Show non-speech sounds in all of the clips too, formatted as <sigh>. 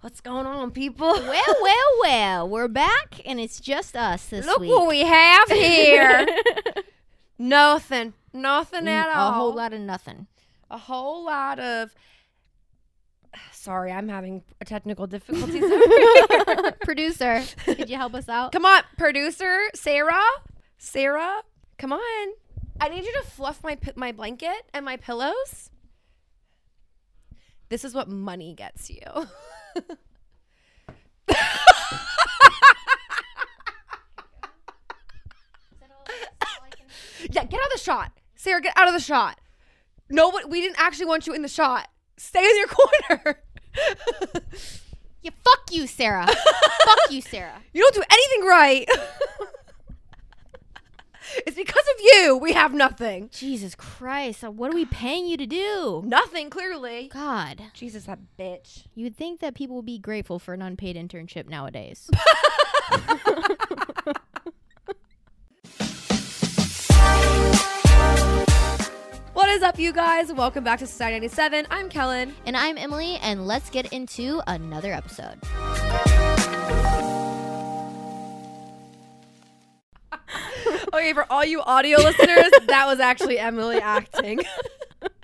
What's going on, people? well, well, well. We're back, and it's just us this Look week. what we have here. <laughs> nothing. Nothing at Mm, all. A whole lot of nothing. A whole lot of. Sorry, I'm having technical difficulties. <laughs> Producer, could you help us out? Come on, producer Sarah. Sarah, come on. I need you to fluff my my blanket and my pillows. This is what money gets you. <laughs> <laughs> yeah, get out of the shot. Sarah, get out of the shot. No, but we didn't actually want you in the shot. Stay in your <laughs> corner. Yeah, fuck you, Sarah. fuck you, Sarah. <laughs> You don't do anything right. It's because of you we have nothing. Jesus Christ, what are we paying you to do? Nothing, clearly. God, Jesus, that bitch. you would think that people would be grateful for an unpaid internship nowadays. <laughs> What is up, you guys? Welcome back to Society 97. I'm Kellen. and I'm Emily, and let's get into another episode. <laughs> Okay, for all you audio listeners, that was actually Emily acting.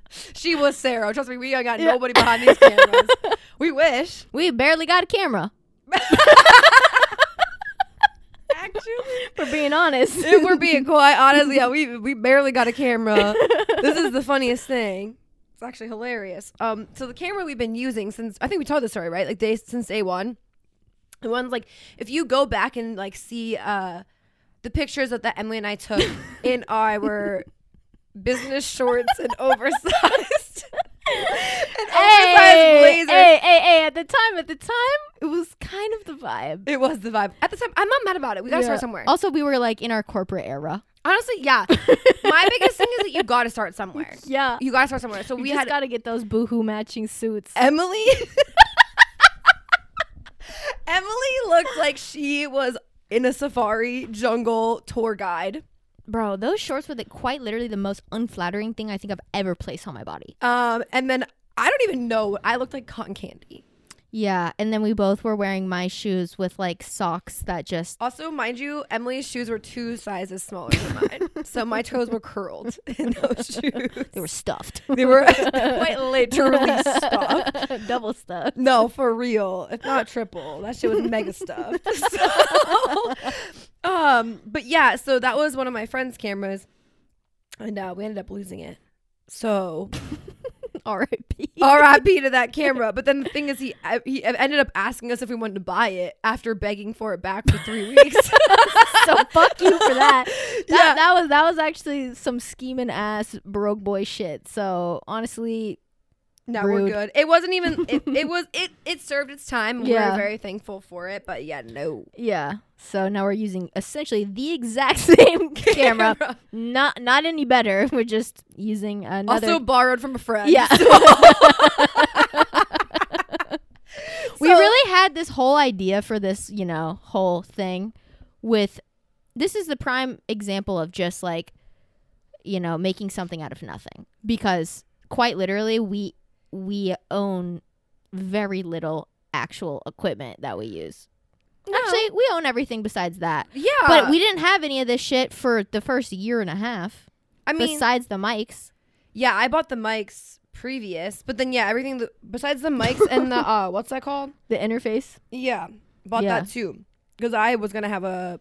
<laughs> she was Sarah. Trust me, we got nobody behind these cameras. <laughs> We wish. We barely got a camera, Actually. for being honest. if we're being quite honest, yeah, we we barely got a camera. this is the funniest thing. It's actually hilarious. Um, so the camera we've been using since I think we told this story, right? Like day since day one. The ones like if you go back and like see uh the pictures that, that Emily and I took <laughs> in our were business shorts and oversized <laughs> and oversized hey, blazers. hey, hey, hey! At the time, at the time, it was kind of the vibe. It was the vibe. At the time, I'm not mad about it. We gotta Yeah. start somewhere. Also, we were like in our corporate era. Honestly, yeah. <laughs> My biggest thing is that you gotta start somewhere. Yeah, You gotta start somewhere. So we, we just had got to get those boohoo matching suits. Emily. Emily looked like she was in a safari jungle tour guide. Bro, those shorts were the, quite literally the most unflattering thing I think I've ever placed on my body. Um, and then I don't even know. I looked like cotton candy. Yeah, and then we both were wearing my shoes with like socks that just Also, mind you, Emily's shoes were two sizes smaller than mine, <laughs> so my toes were curled <laughs> in those <laughs> shoes. they were stuffed. They were quite literally stuffed. Double stuffed. No, for real. If not triple. That shit was mega stuffed. So, um, but yeah, so that was one of my friend's cameras. And uh, we ended up losing it. So R.I.P. R.I.P. to that camera. But then the thing is, he uh, he ended up asking us if we wanted to buy it after begging for it back for three <laughs> weeks. so fuck you for that. <laughs> That, Yeah. that was that was actually some scheming ass broke boy shit. So honestly, no, we're good. It wasn't even. It, <laughs> it was. It it served its time. Yeah. We're very thankful for it. But yeah, no yeah. So now we're using essentially the exact <laughs> same <laughs> camera, not not any better. We're just using another. Also borrowed from a friend. yeah. So- we So- really had this whole idea for this, you know, whole thing with this is the prime example of just like you know, making something out of nothing because quite literally we we own very little actual equipment that we use. No. Actually, we own everything besides that. yeah. But we didn't have any of this shit for the first year and a half I mean, besides the mics. Yeah, I bought the mics previous, but then yeah, everything th- besides the mics and the <laughs> uh, what's that called? The interface. Yeah, bought Yeah. that too because I was gonna have a.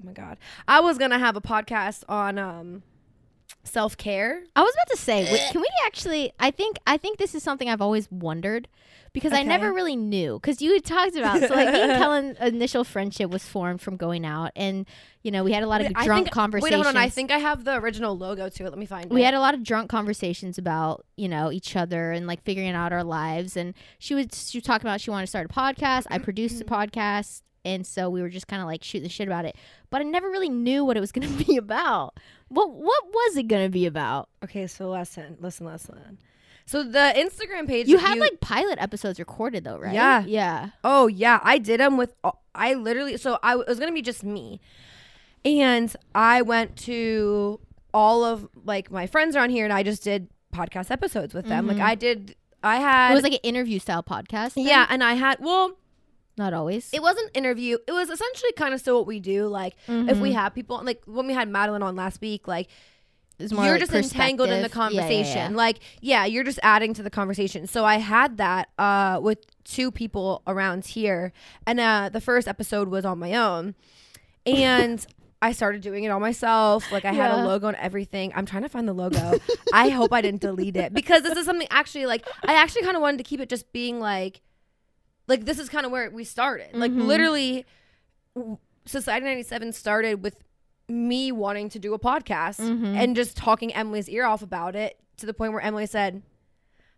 Oh my god, I was gonna have a podcast on um self care. I was about to say, eh. can we actually? I think I think this is something I've always wondered because I never really knew because you had talked about so like me and <laughs> Kellen initial friendship was formed from going out and you know we had a lot of I drunk think, conversations. Wait, hold on. I think I have the original logo to it. Let me find we it. had a lot of drunk conversations about you know each other and like figuring out our lives and she would she was talking about she wanted to start a podcast i produced the mm-hmm. podcast and so we were just kind of like shooting the shit about it but i never really knew what it was going <laughs> to be about what what was it going to be about okay, so listen, listen, listen. So the Instagram page. you had like pilot episodes recorded though right Yeah. yeah Oh yeah, I did them with. I literally. So I it was gonna be just me, and I went to all of like my friends around here, and I just did podcast episodes with them. Like mm-hmm. I did I had It was like an interview style podcast. then? yeah, and I had well, not always. it wasn't interview. It was essentially kind of still what we do. Like if we have people like when we had Madeline on last week, like more you're like just entangled in the perspective. Yeah, yeah, yeah. conversation. Like, yeah, you're just adding to the conversation. So I had that uh, with two people around here, and uh, the first episode was on my own, and I started doing it all myself. Like I had a logo and everything. I'm trying to find the logo. I hope I didn't delete it because this is something actually like I actually kind of wanted to keep it just being like, like this is kind of where we started. Like Mhm. literally, Society 97 started with me wanting to do a podcast Mhm. and just talking Emily's ear off about it to the point where Emily said,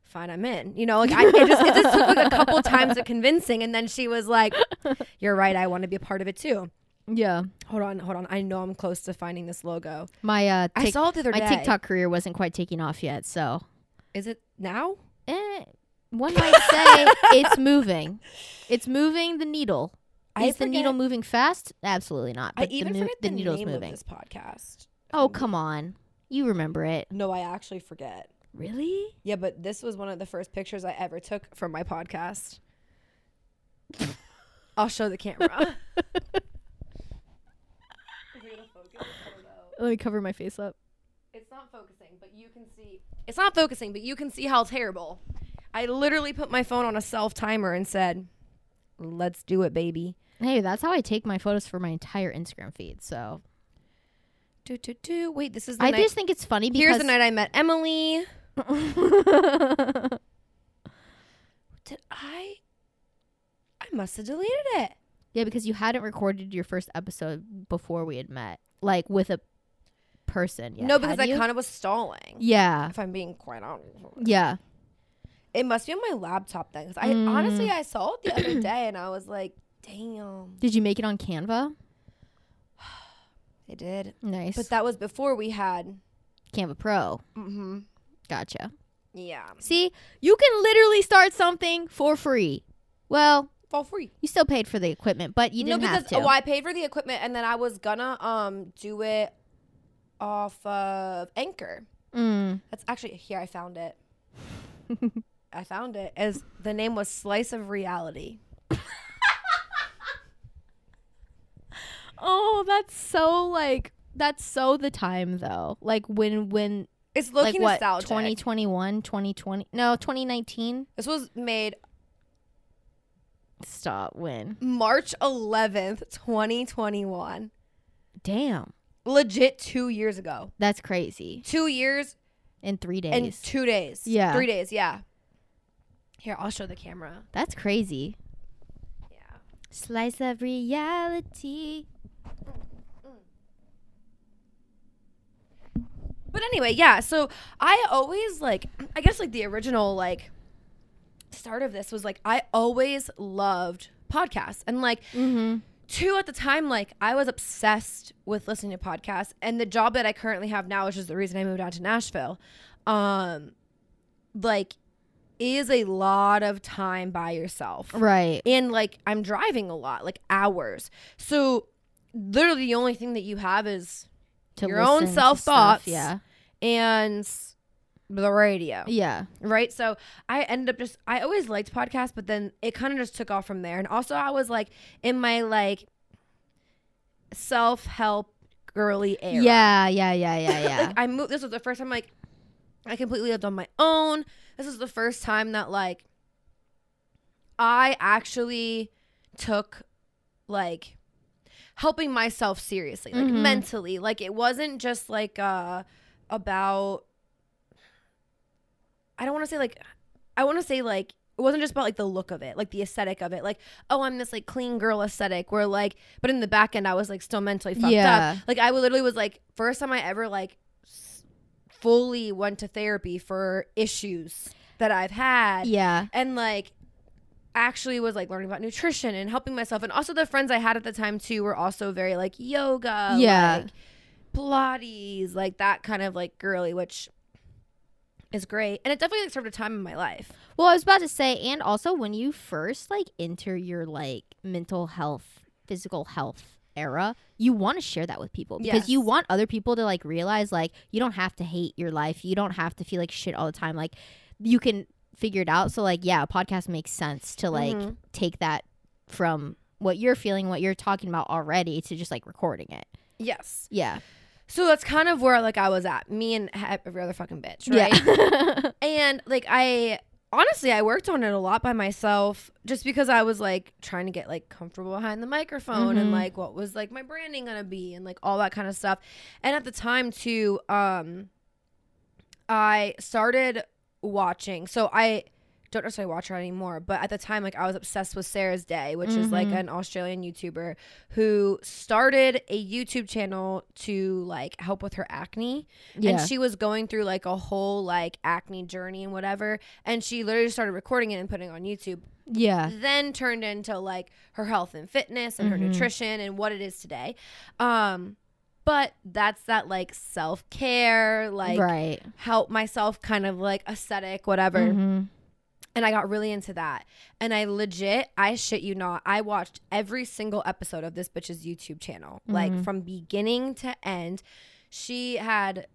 "Fine, I'm in." You know, like I it just it just took like a couple <laughs> times of convincing, and then she was like, "You're right. I want to be a part of it too." Yeah. Hold on, hold on. I know I'm close to finding this logo. My uh I saw it the other my day. TikTok career wasn't quite taking off yet, so Is it now? eh, one might say <laughs> it's moving. It's moving the needle. I Is the needle moving fast? Absolutely not. I But even the, mo- forget the the, needle's name moving. of this podcast. Oh come on, you remember it? No, I actually forget. Really? Yeah, but this was one of the first pictures I ever took from my podcast. <laughs> I'll show the camera. <laughs> Let me cover my face up. It's not focusing, but you can see. It's not focusing, but you can see how terrible. I literally put my phone on a self timer and said, "Let's do it, baby." Hey, that's how I take my photos for my entire Instagram feed. So Do do do. Wait, this is the I night. just think it's funny because Here's the night I met Emily. <laughs> Did I? I must have deleted it. yeah, because you hadn't recorded your first episode before we had met, like with a person. Yet, no, because I kind of was stalling. yeah, If I'm being quite honest. yeah. It must be on my laptop then, because I Mm. honestly I saw it the other day and I was like, "Damn, Did you make it on Canva? they did." Nice. But that was before we had. Canva Pro. Mm-hmm. Gotcha. Yeah, See, you can literally start something for free. Well, for free. you still paid for the equipment, but you didn't no, have because to. well, I paid for the equipment and then I was gonna um do it off of Anchor. Mm. That's actually here. I found it. <laughs> I found it as the name was Slice of Reality. Oh, that's so like that's so the time though. Like when when It's like looking what nostalgic. 2021, 2020. No, 2019. This was made Stop when. March 11th, 2021. Damn. Legit two years ago. That's crazy. Two years In 3 days. and two days. Yeah. Three days, yeah. Here, I'll show the camera. that's crazy. Yeah. Slice of reality. But anyway, yeah. So I always like, I guess like the original like start of this was like I always loved podcasts and like Mm-hmm. two at the time like I was obsessed with listening to podcasts and the job that I currently have now, which is the reason I moved out to Nashville, um, like is a lot of time by yourself Right. and like I'm driving a lot, like hours. So literally the only thing that you have is To Your own listen to self-thoughts. stuff, Yeah. and the radio. Yeah. Right. So I ended up just, I always liked podcasts, but then it kind of just took off from there. And also, I was like in my like self help girly era. Yeah, yeah, yeah, yeah, yeah. like <laughs> I moved, this was the first time like I completely lived on my own. This was the first time that like I actually took like helping myself seriously, like Mhm. mentally. Like it wasn't just like uh about I don't want to say like I want to say like it wasn't just about like the look of it, like the aesthetic of it. Like, oh, I'm this like clean girl aesthetic where like but in the back end I was like still mentally fucked Yeah. up. Like I literally was like first time I ever like fully went to therapy for issues that I've had yeah. and like actually was like learning about nutrition and helping myself and also the friends I had at the time too were also very like yoga Yeah. like pilates like that kind of like girly which is great and it definitely like served a time in my life Well, I was about to say, and also when you first like enter your like mental health, physical health era, you want to share that with people because you want other people to like realize like you don't have to hate your life, you don't have to feel like shit all the time. Like you can figure it out. So like, yeah, a podcast makes sense to like Mhm. take that from what you're feeling, what you're talking about already, to just like recording it. Yes. Yeah. So that's kind of where like I was at. Me and every other fucking bitch, right? Yeah. <laughs> And like I honestly I worked on it a lot by myself just because I was like trying to get like comfortable behind the microphone and Mhm. like what was like my branding going to be and like all that kind of stuff. And at the time too um I started watching. So I don't necessarily watch her anymore, but at the time like I was obsessed with Sarah's Day, which is like Mhm. an Australian YouTuber who started a YouTube channel to like help with her acne yeah. and she was going through like a whole like acne journey and whatever and she literally started recording it and putting it on youtube yeah. then turned into like her health and fitness and her Mhm. nutrition and what it is today um but that's that like self-care like right. help myself kind of like aesthetic whatever Mhm. And I got really into that. And I legit, I shit you not, I watched every single episode of this bitch's YouTube channel, like Mhm. from beginning to end. She had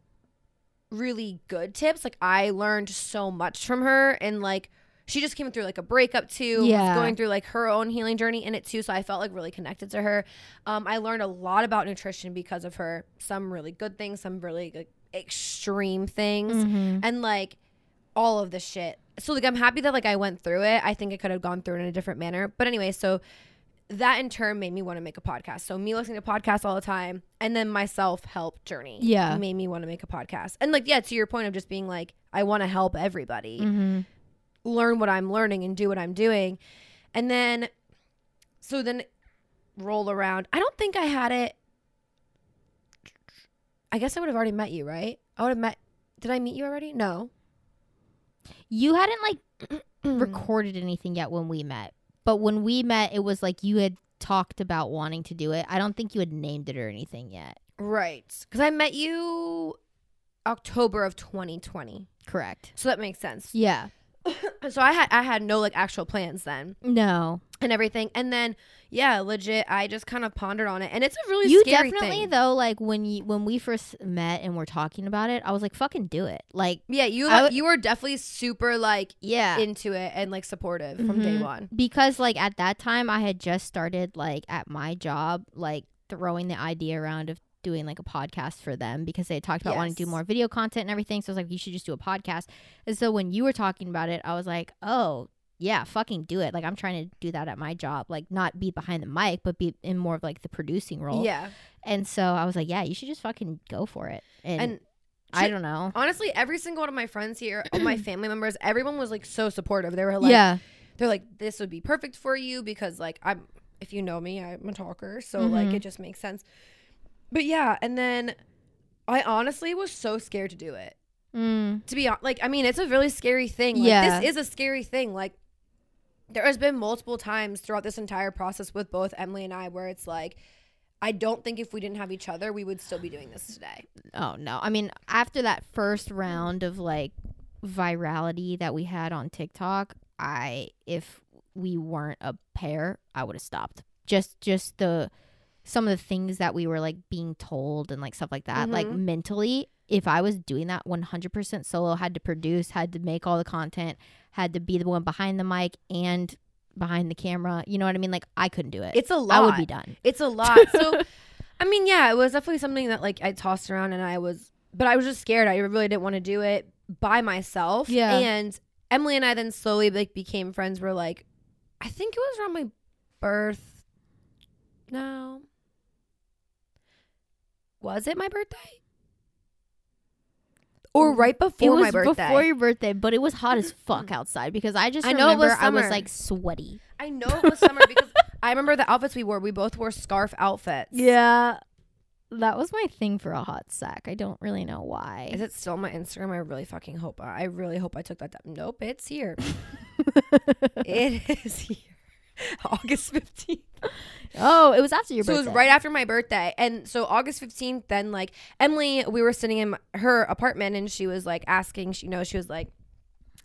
really good tips. Like I learned so much from her, and like she just came through like a breakup too. Yeah. was going through like her own healing journey in it too. So I felt like really connected to her. Um, I learned a lot about nutrition because of her. Some really good things, some really like, extreme things Mhm. and like all of the shit. So like I'm happy that like I went through it. I think I could have gone through it in a different manner. But anyway, so that in turn made me want to make a podcast. So me listening to podcasts all the time and then my self-help journey Yeah. made me want to make a podcast. And like yeah, to your point of just being like I want to help everybody Mhm. learn what I'm learning and do what I'm doing. And then so then roll around. I don't think I had it I guess I would have already met you, right? I would have met Did I meet you already? No. You hadn't like <clears throat> recorded anything yet when we met, but when we met, it was like you had talked about wanting to do it. I don't think you had named it or anything yet. Right. Because I met you October of 2020. Correct. So that makes sense. Yeah. <laughs> So I had I had no like actual plans then No. and everything. And then yeah, legit I just kind of pondered on it. And it's a really you definitely thing. though like when you when we first met and were talking about it, I was like fucking do it. Like yeah, you I you were definitely super like yeah. into it and like supportive from day Mhm. one. because like at that time I had just started like at my job like throwing the idea around of doing like a podcast for them because they talked about wanting to do more video content and everything. So I was like, you should just do a podcast. And so when you were talking about it, I was like, oh yeah, fucking do it. Like I'm trying to do that at my job, like not be behind the mic, but be in more of like the producing role. Yeah. And so I was like, yeah, you should just fucking go for it. And, And I don't know. honestly, every single one of my friends here, all my <clears throat> family members, everyone was like so supportive. They were like yeah. they're like this would be perfect for you because like i'm if you know me i'm a talker so like Mhm. it just makes sense but yeah and then i honestly was so scared to do it Mm. to be hon- like i mean it's a really scary thing like Yeah. this is a scary thing like there has been multiple times throughout this entire process with both emily and i where it's like i don't think if we didn't have each other we would still be doing this today Oh no. I mean, after that first round of like virality that we had on TikTok, I if we weren't a pair, I would have stopped. Just just the some of the things that we were like being told and like stuff like that. Like Mhm. mentally, if I was doing that 100% solo, had to produce, had to make all the content, had to be the one behind the mic and behind the camera, you know what I mean? Like I couldn't do it. it's a lot I would be done. It's a lot. So, <laughs> I mean, yeah, it was definitely something that like I tossed around and I was, but I was just scared. I really didn't want to do it by myself. Yeah. And Emily and I then slowly like became friends. We're like, I think it was around my birth. No. Was it my birthday? Or right before it was my birthday? before your birthday, but it was hot as fuck <laughs> outside because I just I know it remember was I was summer. like sweaty. I know it was summer because <laughs> I remember the outfits we wore. We both wore scarf outfits. Yeah. That was my thing for a hot sack. I don't really know why. Is it still on my Instagram? I really fucking hope. I really hope I took that down. Nope, it's here. <laughs> it is here. August 15th. Oh, it was after your so it was right after my birthday. And so August 15th, then like Emily, we were sitting in her apartment and she was like asking, she, you know, she was like,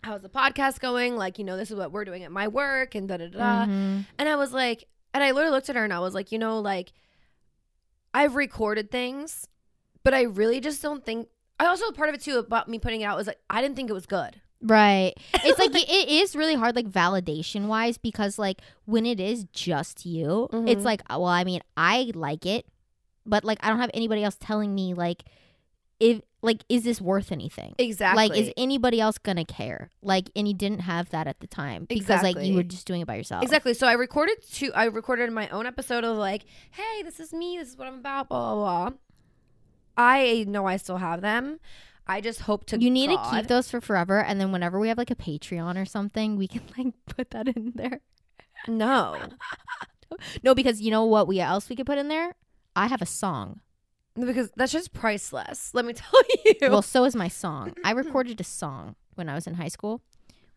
how's the podcast going? Like, you know, this is what we're doing at my work and da da da. Mhm. And I was like, and I literally looked at her and I was like, you know, like I've recorded things, but I really just don't think. I also part of it too about me putting it out was like I didn't think it was good. Right. It's like <laughs> it is really hard, like validation wise, because like when it is just you, it's Mhm. like, well, I mean, I like it, but like I don't have anybody else telling me like, if like is this worth anything? Exactly. Like, is anybody else gonna care? Like, and you didn't have that at the time because like you were just doing it by yourself. Exactly. So I recorded two. I recorded my own episode of like, "Hey, this is me. This is what I'm about." Blah blah blah. I know I still have them. I just hope to. You need to keep those for forever, and then whenever we have like a Patreon or something, we can <laughs> like put that in there. No, <laughs> No, because you know what? We else we could put in there. I have a song. because that's just priceless. Let me <laughs> tell you. Well, so is my song. I recorded a song when I was in high school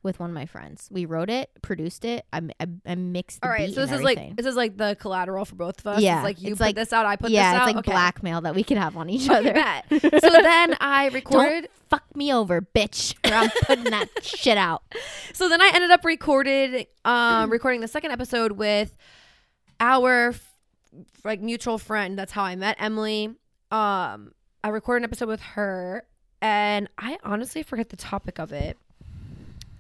with one of my friends. We wrote it, produced it. I, I, I mixed the all right. So this is like this is like the collateral for both of us. Yeah, It's like you it's put like- this out. I put yeah, this out. it's like okay. blackmail that we could have on each <laughs> other. <laughs> so then I recorded. Fuck me over, bitch. Or I'm putting that <laughs> shit out. So then I ended up recorded, um, <clears throat> recording the second episode with our f- like mutual friend. That's how I met Emily. Um, I recorded an episode with her, and I honestly forget the topic of it.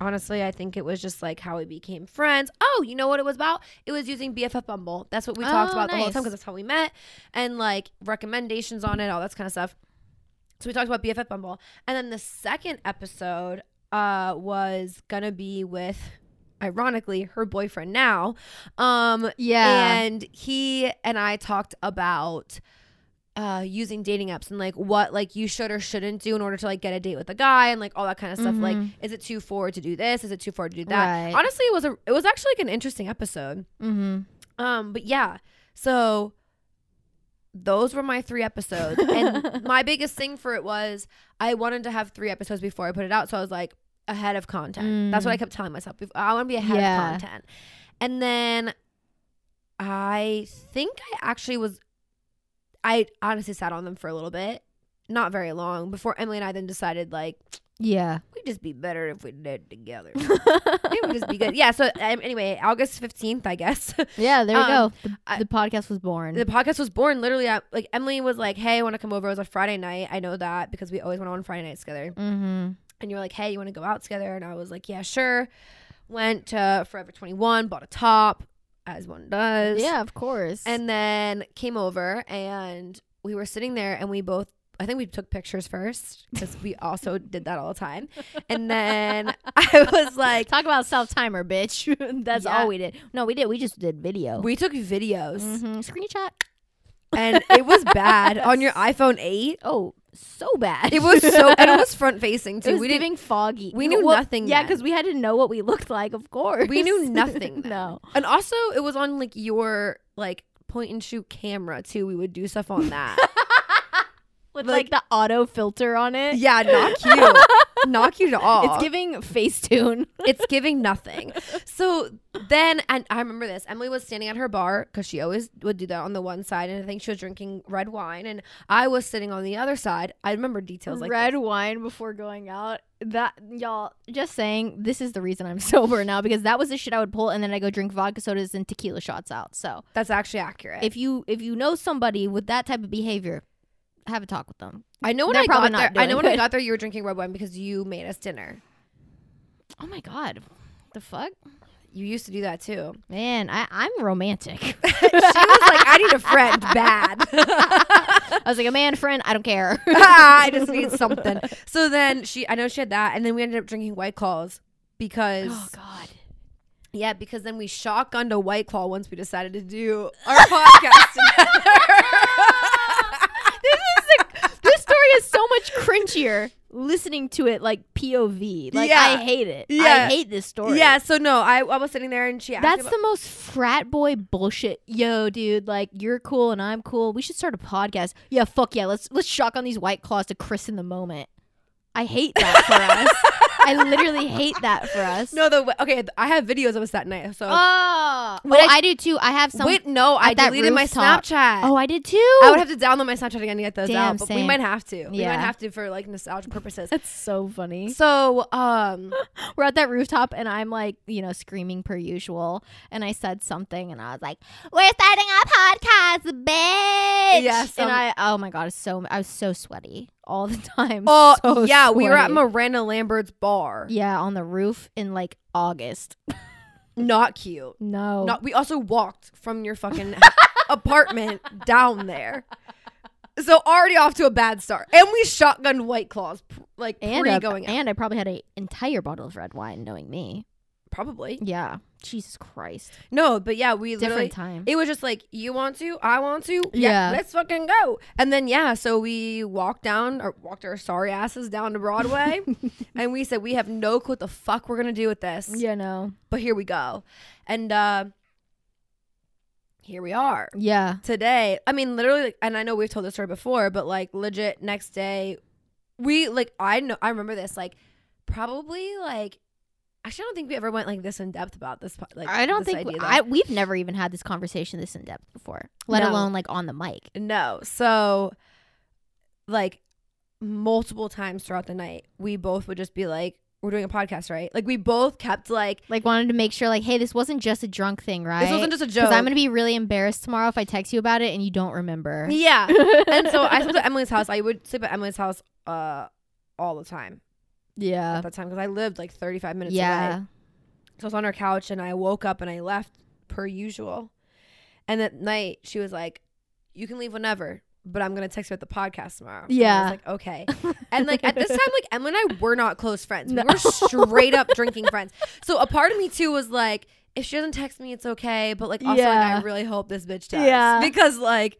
Honestly, I think it was just like how we became friends. Oh, you know what it was about? It was using BFF Bumble. That's what we talked Oh, about the whole time because that's how we met, and like recommendations on it, all that kind of stuff. So we talked about BFF Bumble, and then the second episode uh, was gonna be with, ironically, her boyfriend now. Um, Yeah. and he and I talked about uh using dating apps and like what like you should or shouldn't do in order to like get a date with a guy and like all that kind of stuff like Mhm. is it too forward to do this is it too forward to do that Right. honestly it was a it was actually like an interesting episode mm-hmm. um but yeah so those were my three episodes and <laughs> my biggest thing for it was i wanted to have three episodes before i put it out so i was like ahead of content that's what i Mm. kept telling myself i want to be ahead Yeah. of content and then i think i actually was i honestly sat on them for a little bit not very long before emily and i then decided like Yeah. we'd just be better if we did it together <laughs> it would just be good yeah so um, anyway august 15th i guess <laughs> yeah, there you Um, go. The, I- the podcast was born. the podcast was born literally like Emily was like, "Hey, I want to come over." It was a Friday night. I know that because we always went on Friday nights together. mm-hmm. And you were like, "Hey, you want to go out together?" And I was like, "Yeah, sure." Went to Forever 21, bought a top, as one does. Yeah, of course. And then came over and we were sitting there and we both I think we took pictures first because we also <laughs> did that all the time. And then <laughs> I was like, talk about self timer, bitch. <laughs> That's Yeah. all we did. No, we did. We just did video. we took videos Mhm. Screenshot. and it was bad on your iPhone 8. Oh, so bad. It was so, and it was <laughs> front facing It too. was we didn't giving foggy. we knew Well, nothing Yeah, because we had to know what we looked like. Of course, We knew <laughs> nothing no, And also, it was on like your like point and shoot camera too. We would do stuff on that. <laughs> with Like- like, the auto filter on it. yeah, not <laughs> cute. not cute at all. It's giving Facetune. <laughs> it's giving nothing. So then, and I remember this. Emily was standing at her bar because she always would do that on the one side, and I think she was drinking red wine, and I was sitting on the other side. I remember details like red this. wine before going out. That y'all just saying this is the reason I'm <laughs> sober now because that was the shit I would pull and then I go drink vodka sodas and tequila shots out. So That's actually accurate. if you if you know somebody with that type of behavior, have a talk with them. I know when they're I probably got there, not I know when I good. got <laughs> there, you were drinking red wine because you made us dinner. Oh my god, the fuck, You used to do that too. man, I I'm romantic. <laughs> she was like, "I need a friend, bad." <laughs> I was like a man friend. I don't care. I just need something. So then she, I know she had that, and then we ended up drinking White Claws because, oh god. yeah, because then we shotgunned a White Claw once we decided to do our podcast together. this is the, this story is so much cringier listening to it like POV. Like Yeah. I hate it. Yeah. I hate this story. yeah, so no, I, I was sitting there and she asked That's the most frat boy bullshit. Yo, dude, like you're cool and I'm cool. We should start a podcast. Yeah, fuck yeah. Let's let's shock on these white claws to christen the moment. I hate that for us. I literally hate that for us. no, the okay. I have videos of us that night. So Oh, well, I- I, do too. I have some. wait, no, I deleted my Snapchat. Oh, I did too. I would have to download my Snapchat again to get those Damn, out, but we might have to. We might have to for like nostalgia purposes. That's so funny. So, um, <gasps> We're at that rooftop and I'm like, you know, screaming per usual. And I said something and I was like, "We're starting a podcast, bitch!" Yeah, some- and I, oh my god, it's so I was so sweaty. All the <laughs> time. Oh <laughs> So yeah, we were at sweaty. Miranda Lambert's bar. yeah on the roof in like August. <laughs> Not cute. No, Not. We also walked from your fucking apartment down there. So already off to a bad start, and we shotgunned White Claws like and pre a- going out. and I probably had an entire bottle of red wine, knowing me. Probably Yeah, Jesus Christ, no, but yeah, we literally different time. It was just like, you want to, I want to, Yeah. let's fucking go. And then yeah, so we walked down or walked our sorry asses down to Broadway, <laughs> and we said we have no clue what the fuck we're gonna do with this, yeah, no, but here we go, and uh here we are yeah, today. I mean, literally, like, and I know we've told this story before, but like legit, next day, we like I know I remember this like probably like. Actually, I don't think we ever went like this in depth about this. Like, I don't think idea. I we've never even had this conversation this in depth before, let No. alone like on the mic. No. So, like, multiple times throughout the night, we both would just be like, we're doing a podcast, right? Like, we both kept like, Like wanted to make sure, like, hey, this wasn't just a drunk thing, right? this wasn't just a joke. I'm gonna be really embarrassed tomorrow if I text you about it and you don't remember. yeah. and so I slept at <laughs> Emily's house. I would sleep at Emily's house uh, all the time yeah, at that time because I lived like 35 minutes yeah, away. So I was on her couch and I woke up and I left per usual. And at night, she was like, you can leave whenever. But I'm gonna text you at the podcast tomorrow. Yeah. was like, okay. <laughs> And like at this time, like Emily and I were not close friends. We were straight up drinking friends. So a part of me too was like, if she doesn't text me, it's okay. But like also, like, I really hope this bitch does. Yeah. Because like,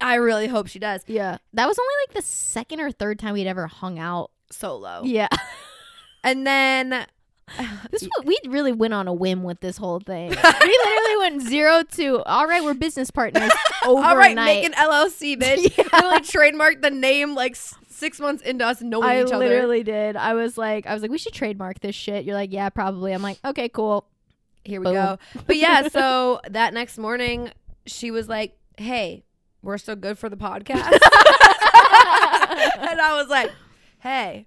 I really hope she does yeah. That was only like the second or third time we'd ever hung out. Solo. Yeah, And then <sighs> this was, we really went on a whim with this whole thing. we literally went zero to all right, we're business partners overnight. <laughs> all right, make an LLC, <laughs> bitch. Yeah. We like trademarked the name like six months into us knowing I each other. I literally did. I was like, I was like, we should trademark this shit. You're like, yeah, probably. I'm like, okay, cool. Here we Boom. go. But yeah, so <laughs> that next morning, she was like, "Hey, we're so good for the podcast," and I was like, "Hey,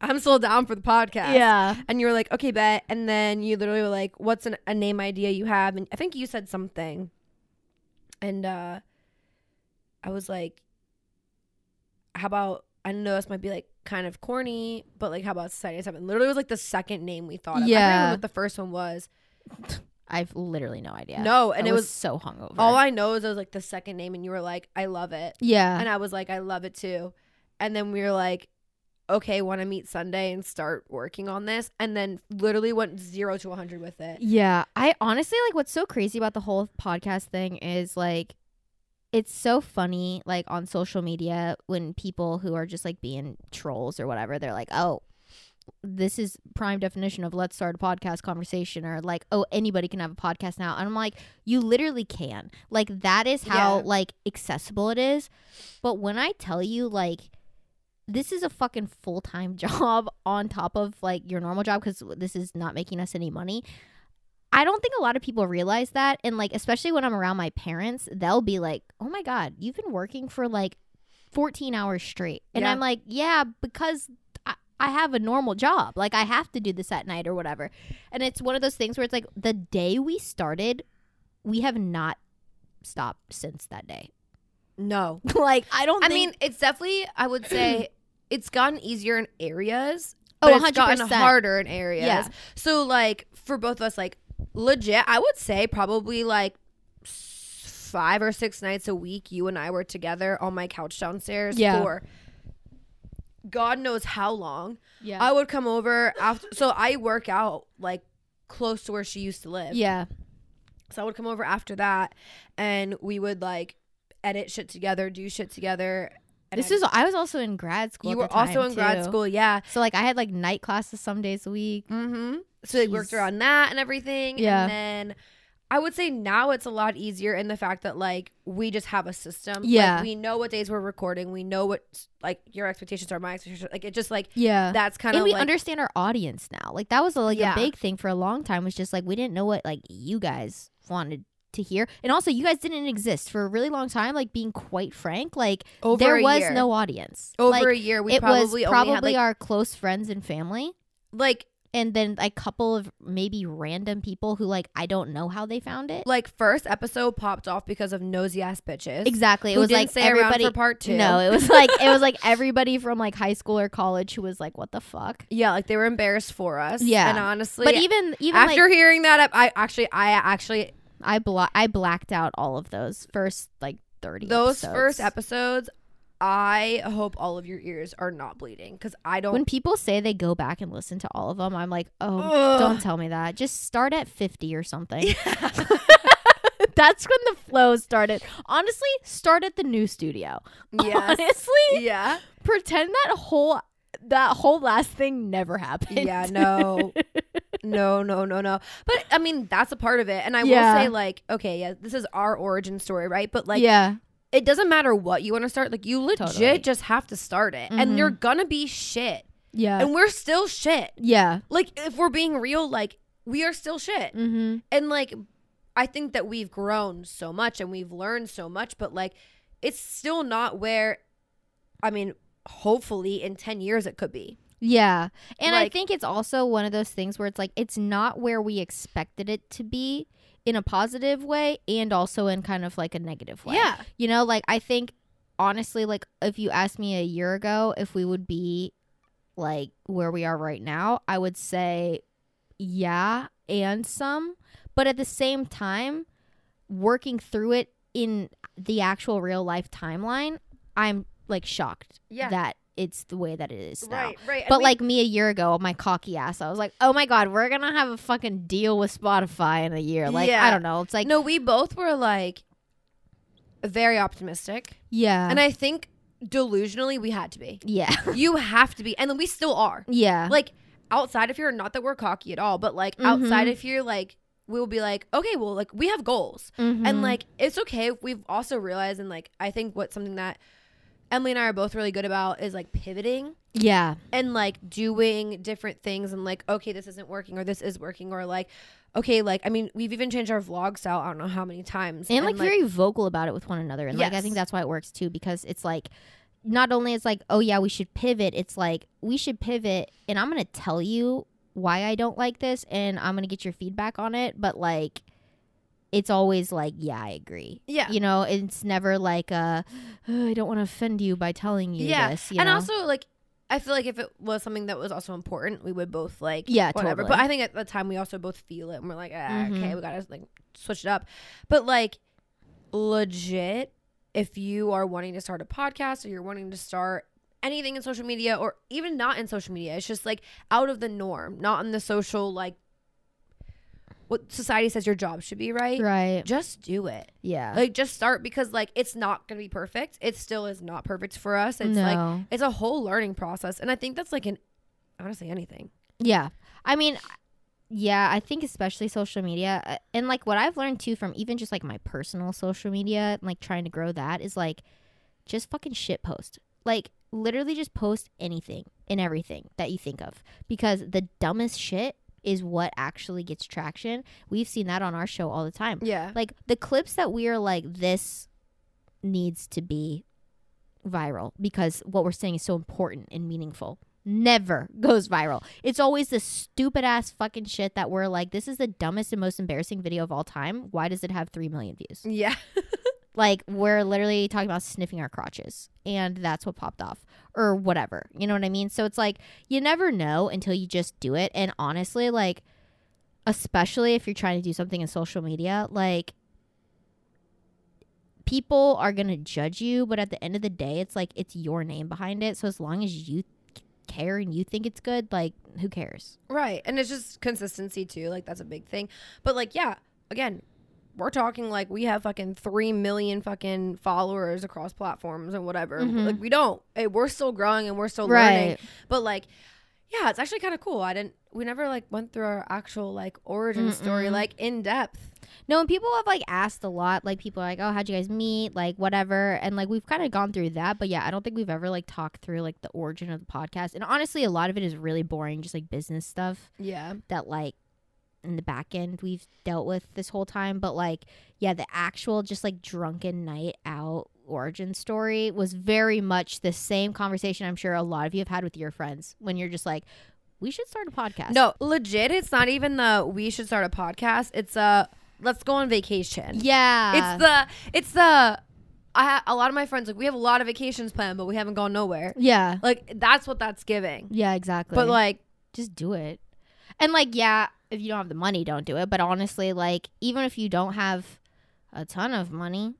I'm still down for the podcast." Yeah, And you were like, "Okay, bet." And then you literally were like, "What's an, a name idea you have?" And I think you said something, and uh, I was like, "How about?" I know this might be like kind of corny, but like, how about Society of Seven? Literally, was like the second name we thought of. I Yeah. what the first one was. <laughs> I've literally no idea. No, and I it was so hungover. all I know is it was like the second name, and you were like, "I love it," yeah, and I was like, "I love it too," and then we were like, "Okay, want to meet Sunday and start working on this?" And then literally went zero to hundred with it. Yeah, I honestly like what's so crazy about the whole podcast thing is like it's so funny like on social media when people who are just like being trolls or whatever they're like, "Oh, this is prime definition of let's start a podcast conversation or like, "Oh, anybody can have a podcast now." And I'm like, "You literally can." Like that is how Yeah. like accessible it is. But when I tell you like this is a fucking full-time <laughs> job on top of like your normal job cuz this is not making us any money. I don't think a lot of people realize that. And like, especially when I'm around my parents, they'll be like, oh my God, you've been working for like 14 hours straight. And Yeah. I'm like, yeah, because I, I have a normal job. Like, I have to do this at night or whatever. And it's one of those things where it's like the day we started, we have not stopped since that day. No, <laughs> like, I don't I think- mean it's definitely. I would <clears throat> say it's gotten easier in areas. Oh, but it's gotten 100%. harder in areas. Yeah. So like for both of us, like legit, I would say probably like five or six nights a week, you and I were together on my couch downstairs Yeah. for God knows how long. yeah. I would come over after. So I work out like close to where she used to live. yeah. So I would come over after that, and we would like edit shit together, do shit together. This I- is, I was also in grad school. you were also in grad school, yeah. So, like, I had like night classes some days a week. Mm-hmm. So they worked around that and everything. Yeah. And then I would say now it's a lot easier in the fact that like we just have a system. Yeah. Like, we know what days we're recording. We know what like your expectations are, my expectations. Like it just like Yeah. that's kind and of we like understand our audience now. Like that was like Yeah. a big thing for a long time. Was just like we didn't know what like you guys wanted to hear, and also you guys didn't exist for a really long time. Like being quite frank, like over there was year. no audience. over like, a year. We it probably was only probably had like, our close friends and family. like and then a couple of maybe random people who like I don't know how they found it. Like first episode popped off because of nosy ass bitches. Exactly. It was like everybody for part two. No, it was like it was like everybody from like high school or college who was like, "What the fuck?" <laughs> Yeah, like they were embarrassed for us. Yeah. and honestly, But even even after like hearing that, I actually, I actually I bla- I blacked out all of those first like thirty. those episodes. first episodes. I hope all of your ears are not bleeding because I don't. When people say they go back and listen to all of them, I'm like, oh, Ugh. don't tell me that. Just start at 50 or something. <laughs> That's when the flow started. Honestly, start at the new studio. yes, Honestly, yeah, pretend that whole that whole last thing never happened. yeah. No, <laughs> no, no, no, no. But I mean, that's a part of it. And I Yeah. will say, like, okay, yeah, this is our origin story, right? But like, yeah, it doesn't matter what you want to start. Like, you legit Totally. just have to start it, Mhm. and you're gonna be shit, yeah, and we're still shit. yeah. Like, if we're being real, like, we are still shit. Mm-hmm. and like i think that we've grown so much and we've learned so much but like it's still not where i mean hopefully in 10 years it could be Yeah. And I think it's also one of those things where it's like it's not where we expected it to be in a positive way and also in kind of like a negative way. yeah You know, like I think honestly, like if you asked me a year ago if we would be like where we are right now, I would say yeah and some. But at the same time, working through it in the actual real life timeline, I'm like shocked Yeah. that it's the way that it is now. right right But like me a year ago, my cocky ass, I was like, "Oh my god, we're gonna have a fucking deal with Spotify in a year." Like Yeah. I don't know. It's like no we both were like very optimistic yeah, and i think delusionally we had to be yeah, <laughs> you have to be and then we still are yeah, like outside of here not that we're cocky at all but like Mhm. outside of here like we'll be like okay well like we have goals Mhm. and like it's okay we've also realized and like i think what something that emily and i are both really good about is like pivoting yeah, and like doing different things and like okay this isn't working or this is working or like okay like i mean we've even changed our vlog style i don't know how many times and, like, very vocal about it with one another, and like I think that's why it works too because it's like not only it's like oh yeah we should pivot, it's like we should pivot, and I'm gonna tell you why I don't like this, and I'm gonna get your feedback on it, but like. It's always like, yeah, I agree. yeah You know, it's never like, uh, I don't want to offend you by telling you yeah this. You and know? also like i feel like if it was something that was also important we would both like Yeah, whatever totally. but i think at the time we also both feel it and we're like ah, okay Mhm. we gotta like switch it up but like legit if you are wanting to start a podcast or you're wanting to start anything in social media or even not in social media it's just like out of the norm not in the social like what society says your job should be right right. just do it Yeah. like just start because like it's not gonna be perfect it still is not perfect for us it's like it's a whole learning process and i think that's like an honestly anything yeah. I mean, yeah, I think especially social media uh, and like what I've learned too from even just like my personal social media and like trying to grow that is like just fucking shit post. Like literally just post anything and everything that you think of because the dumbest shit is what actually gets traction. We've seen that on our show all the time. yeah. Like the clips that we are like this needs to be viral because what we're saying is so important and meaningful. Never goes viral. It's always the stupid ass fucking shit that we're like this is the dumbest and most embarrassing video of all time. Why does it have 3 million views? Yeah <laughs> like we're literally talking about sniffing our crotches and that's what popped off or whatever you know what i mean? So it's like you never know until you just do it and honestly like especially if you're trying to do something in social media like people are going to judge you but at the end of the day it's like it's your name behind it so as long as you care and you think it's good like who cares? Right and it's just consistency too like that's a big thing. But like yeah again we're talking like we have fucking 3 million fucking followers across platforms and whatever Mhm. like we don't we're still growing and we're still learning but like yeah it's actually kind of cool i didn't we never like went through our actual like origin story Mm-mm. like in depth No, and people have like asked a lot. Like people are like, "Oh, how'd you guys meet?" Like whatever, and like we've kind of gone through that. But yeah, I don't think we've ever like talked through like the origin of the podcast. And honestly, a lot of it is really boring, just like business stuff yeah that like in the back end we've dealt with this whole time. But like, yeah, the actual just like drunken night out origin story was very much the same conversation. I'm sure a lot of you have had with your friends when you're just like. we should start a podcast. No, legit. It's not even the we should start a podcast. It's a let's go on vacation. Yeah. It's the it's the I ha- a lot of my friends like we have a lot of vacations planned, but we haven't gone nowhere. yeah. Like that's what that's giving. Yeah, exactly. But like, just do it. And like, yeah, if you don't have the money, don't do it. But honestly, like, even if you don't have a ton of money,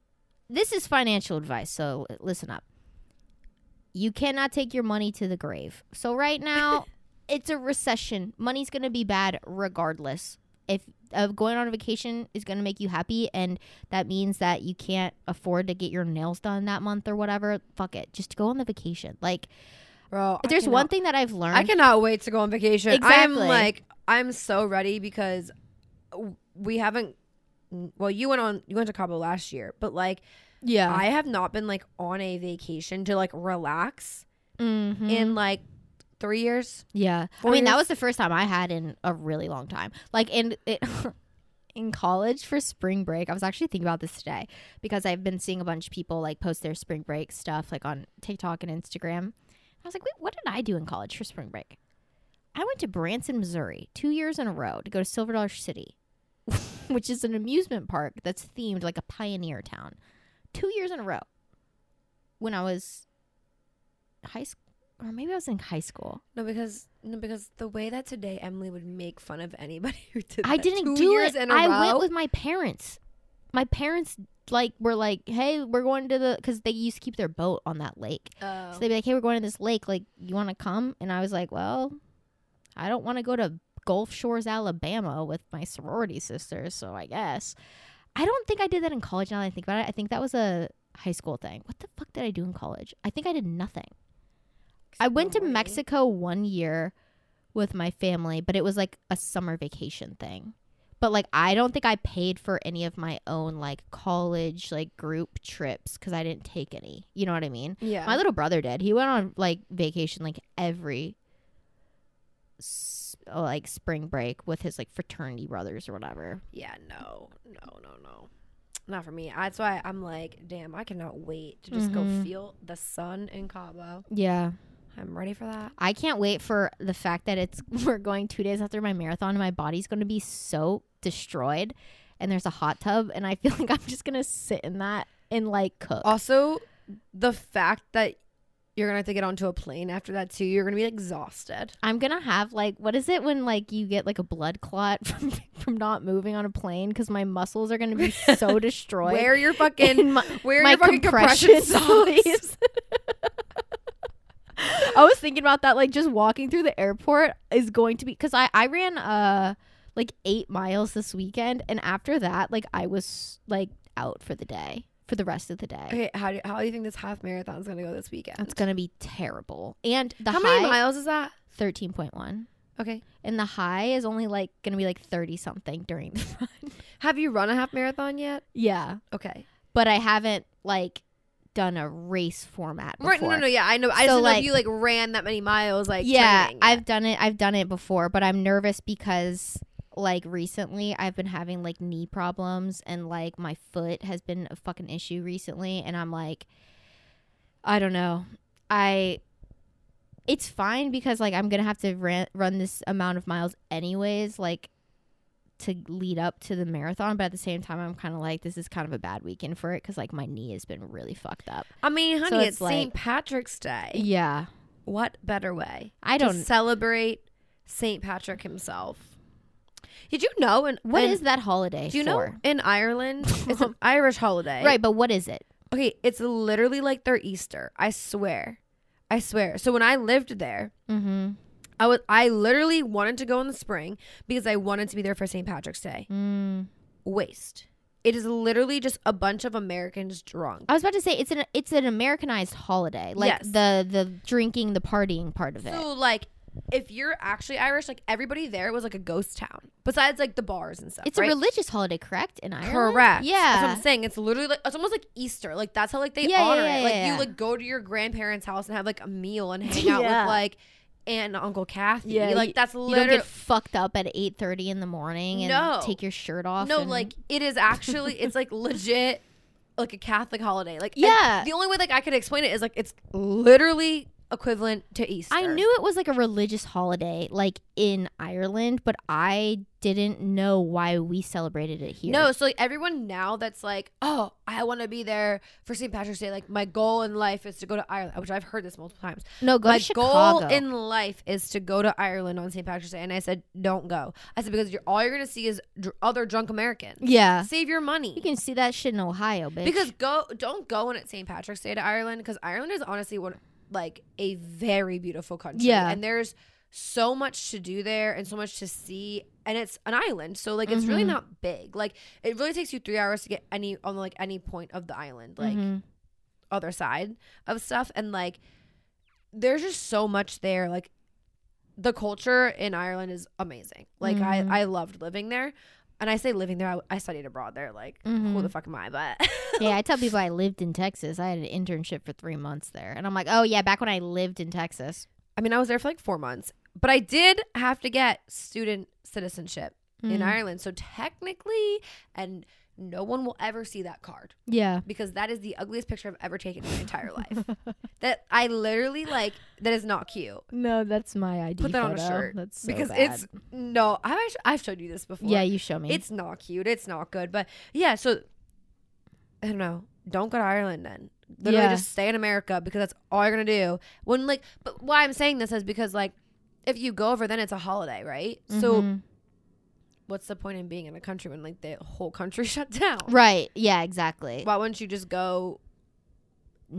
this is financial advice. So listen up. You cannot take your money to the grave. So right now, <laughs> it's a recession. Money's going to be bad regardless. If uh, going on a vacation is going to make you happy and that means that you can't afford to get your nails done that month or whatever, fuck it. Just go on the vacation. Like, bro, there's cannot- one thing that I've learned. I cannot wait to go on vacation. I'm like, I'm so ready because we haven't. Well, you went on. You went to Cabo last year, but like, yeah. I have not been like on a vacation to like relax Mhm. in like three years. Yeah, I mean that was the first time I had in a really long time. Like in it, <laughs> in college for spring break, I was actually thinking about this today because I've been seeing a bunch of people like post their spring break stuff like on TikTok and Instagram. I was like, wait, what did I do in college for spring break? I went to Branson, Missouri, two years in a row to go to Silver Dollar City, <laughs> which is an amusement park that's themed like a pioneer town. Two years in a row. When I was high school, or maybe I was in high school. No, because no, because the way that today Emily would make fun of anybody <laughs> who did I that didn't two do years it. in a I row. went with my parents. My parents like were like, "Hey, we're going to the because they used to keep their boat on that lake. Oh. So they'd be like, "Hey, we're going to this lake. Like, you want to come?" And I was like, "Well, I don't want to go to Gulf Shores, Alabama, with my sorority sisters. So I guess I don't think I did that in college. Now that I think about it, I think that was a high school thing. What the fuck did I do in college? I think I did nothing. I went to Mexico one year with my family, but it was like a summer vacation thing. But like I don't think I paid for any of my own like college like group trips cuz I didn't take any. You know what I mean? yeah. My little brother did. He went on like vacation like every like spring break with his like fraternity brothers or whatever. Yeah, no, no, no, no. Not for me. That's why I'm like, damn, I cannot wait to just Mhm. go feel the sun in Cabo. Yeah. I'm ready for that. I can't wait for the fact that it's <laughs> we're going 2 days after my marathon and my body's going to be so destroyed and there's a hot tub and I feel <laughs> like I'm just going to sit in that and like cook. Also, the fact that you're gonna have to get onto a plane after that too, you're gonna be exhausted. I'm to have like what is it when like you get like a blood clot <laughs> from from not moving on a plane cuz my muscles are to be so <laughs> destroyed. Wear your fucking in my, wear my your fucking compression, compression <laughs> socks. I was thinking about that, like just walking through the airport is going to be because I I ran uh like eight miles this weekend, and after that, like I was like out for the day for the rest of the day. Okay, how do how do you think this half marathon is gonna go this weekend? It's gonna be terrible, and the how high many miles is that? thirteen point one, Okay. and the high is only like gonna be like thirty something during the <laughs> run. Have you run a half marathon yet? yeah, Okay. but I haven't like done a race format. Before. Right. No, no. Yeah, I know. I just didn't know if you like ran that many miles. Like yeah i've done it i've done it before but i'm nervous because like recently i've been having like knee problems and like my foot has been a fucking issue recently and i'm like i don't know i it's fine because like i'm gonna have to ran, run this amount of miles anyways like to lead up to the marathon but at the same time i'm kind of like this is kind of a bad weekend for it because like my knee has been really fucked up I mean, honey, So it's, it's St. like- Patrick's Day. yeah What better way i don't celebrate St. Patrick himself? Did you know? And What and is that holiday Do you know in Ireland it's an <laughs> Irish holiday, right but what is it Okay, it's literally like their Easter. I swear, I swear. So when I lived there, mm-hmm I was I literally wanted to go in the spring because I wanted to be there for St. Patrick's Day. Mm. Waste. It is literally just a bunch of Americans drunk. I was about to say it's an it's an Americanized holiday, like Yes. the the drinking, the partying part of it. So like, if you're actually Irish, like everybody there was like a ghost town. Besides like the bars and stuff. It's right? a religious holiday, correct? In Ireland, Correct. Yeah, That's what I'm saying. It's literally like it's almost like Easter. Like that's how like they Yeah, yeah, honor yeah, it. Like yeah, you like go to your grandparents' house and have like a meal and hang out with <laughs> like aunt and uncle Kathy. Yeah, like you- that's you don't literally get fucked up at eight thirty in the morning and No. take your shirt off. no. and- Like it is actually it's like legit like a Catholic holiday. Like Yeah. the only way like I could explain it is like it's literally equivalent to Easter. I knew it was like a religious holiday, like in Ireland, but I didn't know why we celebrated it here. No, so like everyone now that's like, oh, I want to be there for St. Patrick's Day. Like my goal in life is to go to Ireland, which I've heard this multiple times. no, go my to Chicago. goal in life is to go to Ireland on St. Patrick's Day, and I said, don't go. I said because you're all you're gonna see is dr- other drunk Americans. yeah, Save your money. you can see that shit in Ohio, bitch. Because go don't go when it's St. Patrick's Day to Ireland because Ireland is honestly one like a very beautiful country. Yeah. And there's so much to do there and so much to see and it's an island. So like it's really Mhm. not big. Like it really takes you 3 hours to get any on like any point of the island like Mhm. other side of stuff and like there's just so much there like the culture in Ireland is amazing. Like Mhm. I I loved living there. And I say living there, I, I studied abroad there. Like, who Mhm. the fuck am I? But <laughs> yeah, I tell people I lived in Texas. I had an internship for three months there, and I'm like, oh yeah, back when I lived in Texas. I mean, I was there for like four months, but I did have to get student citizenship in Mm. Ireland. So technically, and no one will ever see that card Yeah. because that is the ugliest picture I've ever taken in my entire life. That I literally like. That is not cute. No, that's my idea. Put that on a shirt That's so because bad. it's no. I've actually, I've showed you this before. yeah. You show me. it's not cute. It's not good. But yeah, so I don't know. Don't go to Ireland then. Literally Yeah. just stay in America because that's all you're gonna do. When like, but why I'm saying this is because like, if you go over, then it's a holiday, right? So Mhm. What's the point in being in a country when like the whole country <laughs> shut down? right. Yeah. Exactly. Why wouldn't you just go?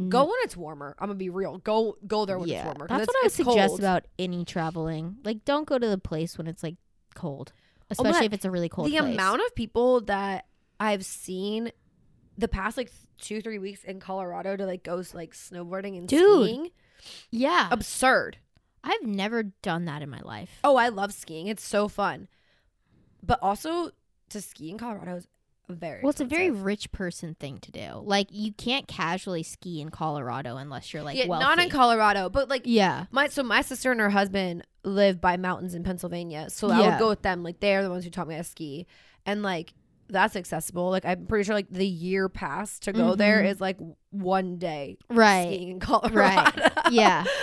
Go when it's warmer. I'm gonna be real. Go go there when yeah. it's warmer. That's what I would suggest cold. about any traveling. Like, don't go to the place when it's like cold, Oh, especially but if it's a really cold the place. amount of people that I've seen the past like two three weeks in Colorado to like go like snowboarding and Dude. skiing yeah. absurd. I've never done that in my life. Oh, I love skiing. It's so fun. But also to ski in Colorado is very Well, it's a very rich person thing to do. Like, you can't casually ski in Colorado unless you're like yeah, wealthy. not in Colorado, but like yeah. my so my sister and her husband live by mountains in Pennsylvania. So I would go with them. Like they're the ones who taught me how to ski. And like that's accessible. Like I'm pretty sure like the year pass to go there Mhm. is like one day Right. skiing in Colorado. Right. Yeah. <laughs>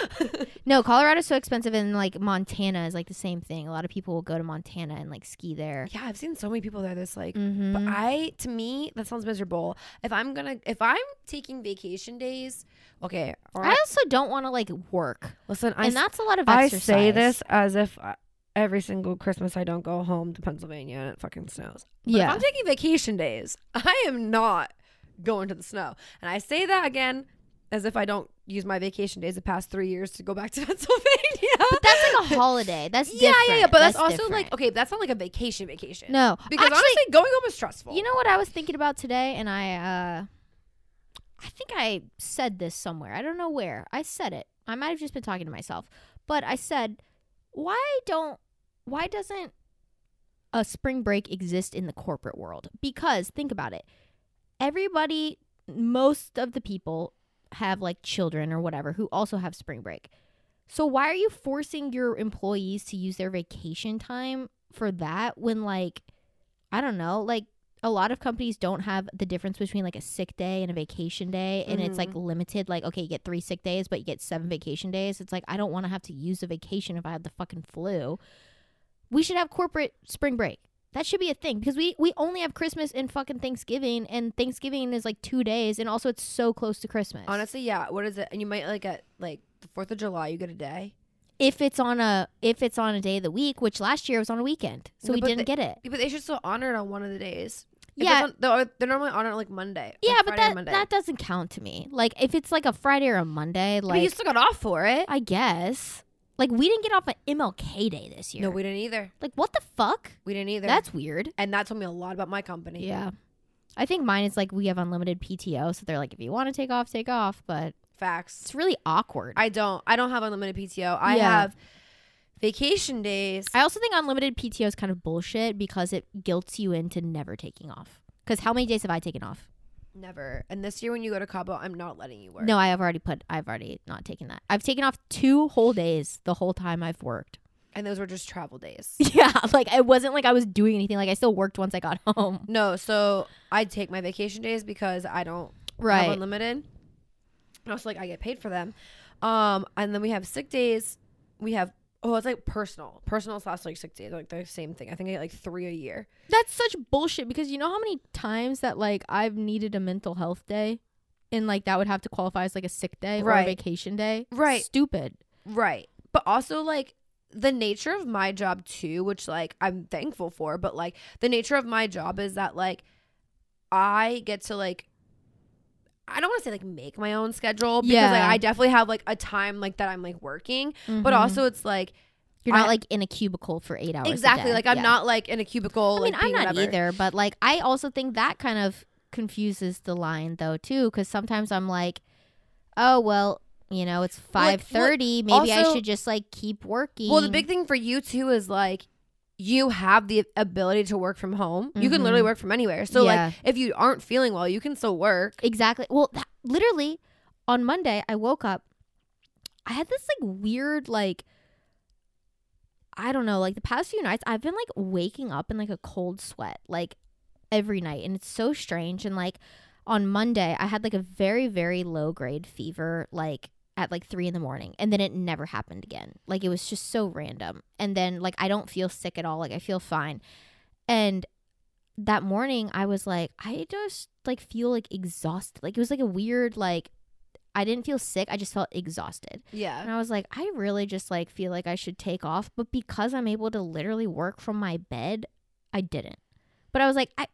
No, Colorado's so expensive, and like Montana is like the same thing. A lot of people will go to Montana and like ski there. yeah, I've seen so many people there that's like Mm-hmm. But I, to me, that sounds miserable. If I'm gonna, if I'm taking vacation days, okay. Or I also don't want to like work, listen, I, and that's a lot of I say this as if I, every single Christmas I don't go home to Pennsylvania and it fucking snows. But if yeah, I'm taking vacation days, <laughs> I am not going to the snow. And I say that again as if I don't use my vacation days the past three years to go back to <laughs> Pennsylvania. but that's like a holiday. That's yeah, yeah, yeah. different. But that's, also different. like okay, that's not like a vacation vacation. no, because actually, honestly, going home is stressful. You know what I was thinking about today, and I, uh I think I said this somewhere. I don't know where. I said it. I might have just been talking to myself, but I said, why don't, why doesn't a spring break exist in the corporate world? Because think about it. Everybody, most of the people have like children or whatever who also have spring break. So why are you forcing your employees to use their vacation time for that when like I don't know, like a lot of companies don't have the difference between like a sick day and a vacation day and it's like mm-hmm. limited like okay, you get 3 sick days but you get 7 vacation days. It's like I don't want to have to use a vacation if I have the fucking flu. We should have corporate spring break. That should be a thing because we we only have Christmas and fucking Thanksgiving and Thanksgiving is like 2 days and also it's so close to Christmas. Honestly, yeah. What is it? And you might like at like the Fourth of July, you get a day. if it's on a if it's on a day of the week, which last year was on a weekend, so No, we didn't they- get it. But they should still honor it on one of the days. If Yeah. on- they're, they're normally honored like Monday. like Yeah, but that that doesn't count to me. Like if it's like a Friday or a Monday, but like you still got off for it. I guess. Like we didn't get off at MLK Day this year. No, we didn't either. like what the fuck? We didn't either. That's weird. and that told me a lot about my company. Yeah. I think mine is like we have unlimited PTO, so they're like if you want to take off, take off, but Facts. it's really awkward. I, don't. I don't have unlimited PTO. I Yeah. have vacation days. I also think unlimited PTO is kind of bullshit because it guilts you into never taking off. Cuz how many days have I taken off? Never. And this year when you go to Cabo, I'm not letting you work. No, I have already put I've already not taken that. I've taken off 2 whole days the whole time I've worked. And those were just travel days. <laughs> Yeah, like it wasn't like I was doing anything. Like I still worked once I got <laughs> home. no, so I take my vacation days because I don't have Right. unlimited. And also like I get paid for them. Um, and then we have sick days. We have oh, it's like personal, personal slash like sick days, like the same thing. I think I get like three a year. That's such bullshit because you know how many times that like I've needed a mental health day and like that would have to qualify as like a sick day or a vacation day. Right. Stupid. Right. But also like the nature of my job too, which like I'm thankful for, but like the nature of my job is that like I get to like I don't want to say like make my own schedule because like I definitely have like a time like that I'm like working, but Mhm. also it's like you're not I- like in a cubicle for eight hours. a exactly like I'm Yeah. not like in a cubicle. I mean, like, I'm not whatever. either, but like I also think that kind of confuses the line though too, because sometimes I'm like, oh well, you know, it's five thirty. like. Maybe I should just like keep working. Well, the big thing for you too is like you have the ability to work from home. You can literally Mhm. work from anywhere. So Yeah. like if you aren't feeling well, you can still work. Exactly. Well, that, literally on Monday, I woke up. I had this like weird, like, I don't know, like the past few nights, I've been like waking up in like a cold sweat, like every night. And it's so strange. And like on Monday, I had like a very, very low grade fever, like at like three in the morning. And then it never happened again. Like it was just so random. And then like I don't feel sick at all. Like I feel fine. And that morning I was like, I just like feel like exhausted. Like it was like a weird like I didn't feel sick. I just felt exhausted. Yeah. And I was like, I really just like feel like I should take off, but because I'm able to literally work from my bed, I didn't. But I was like, I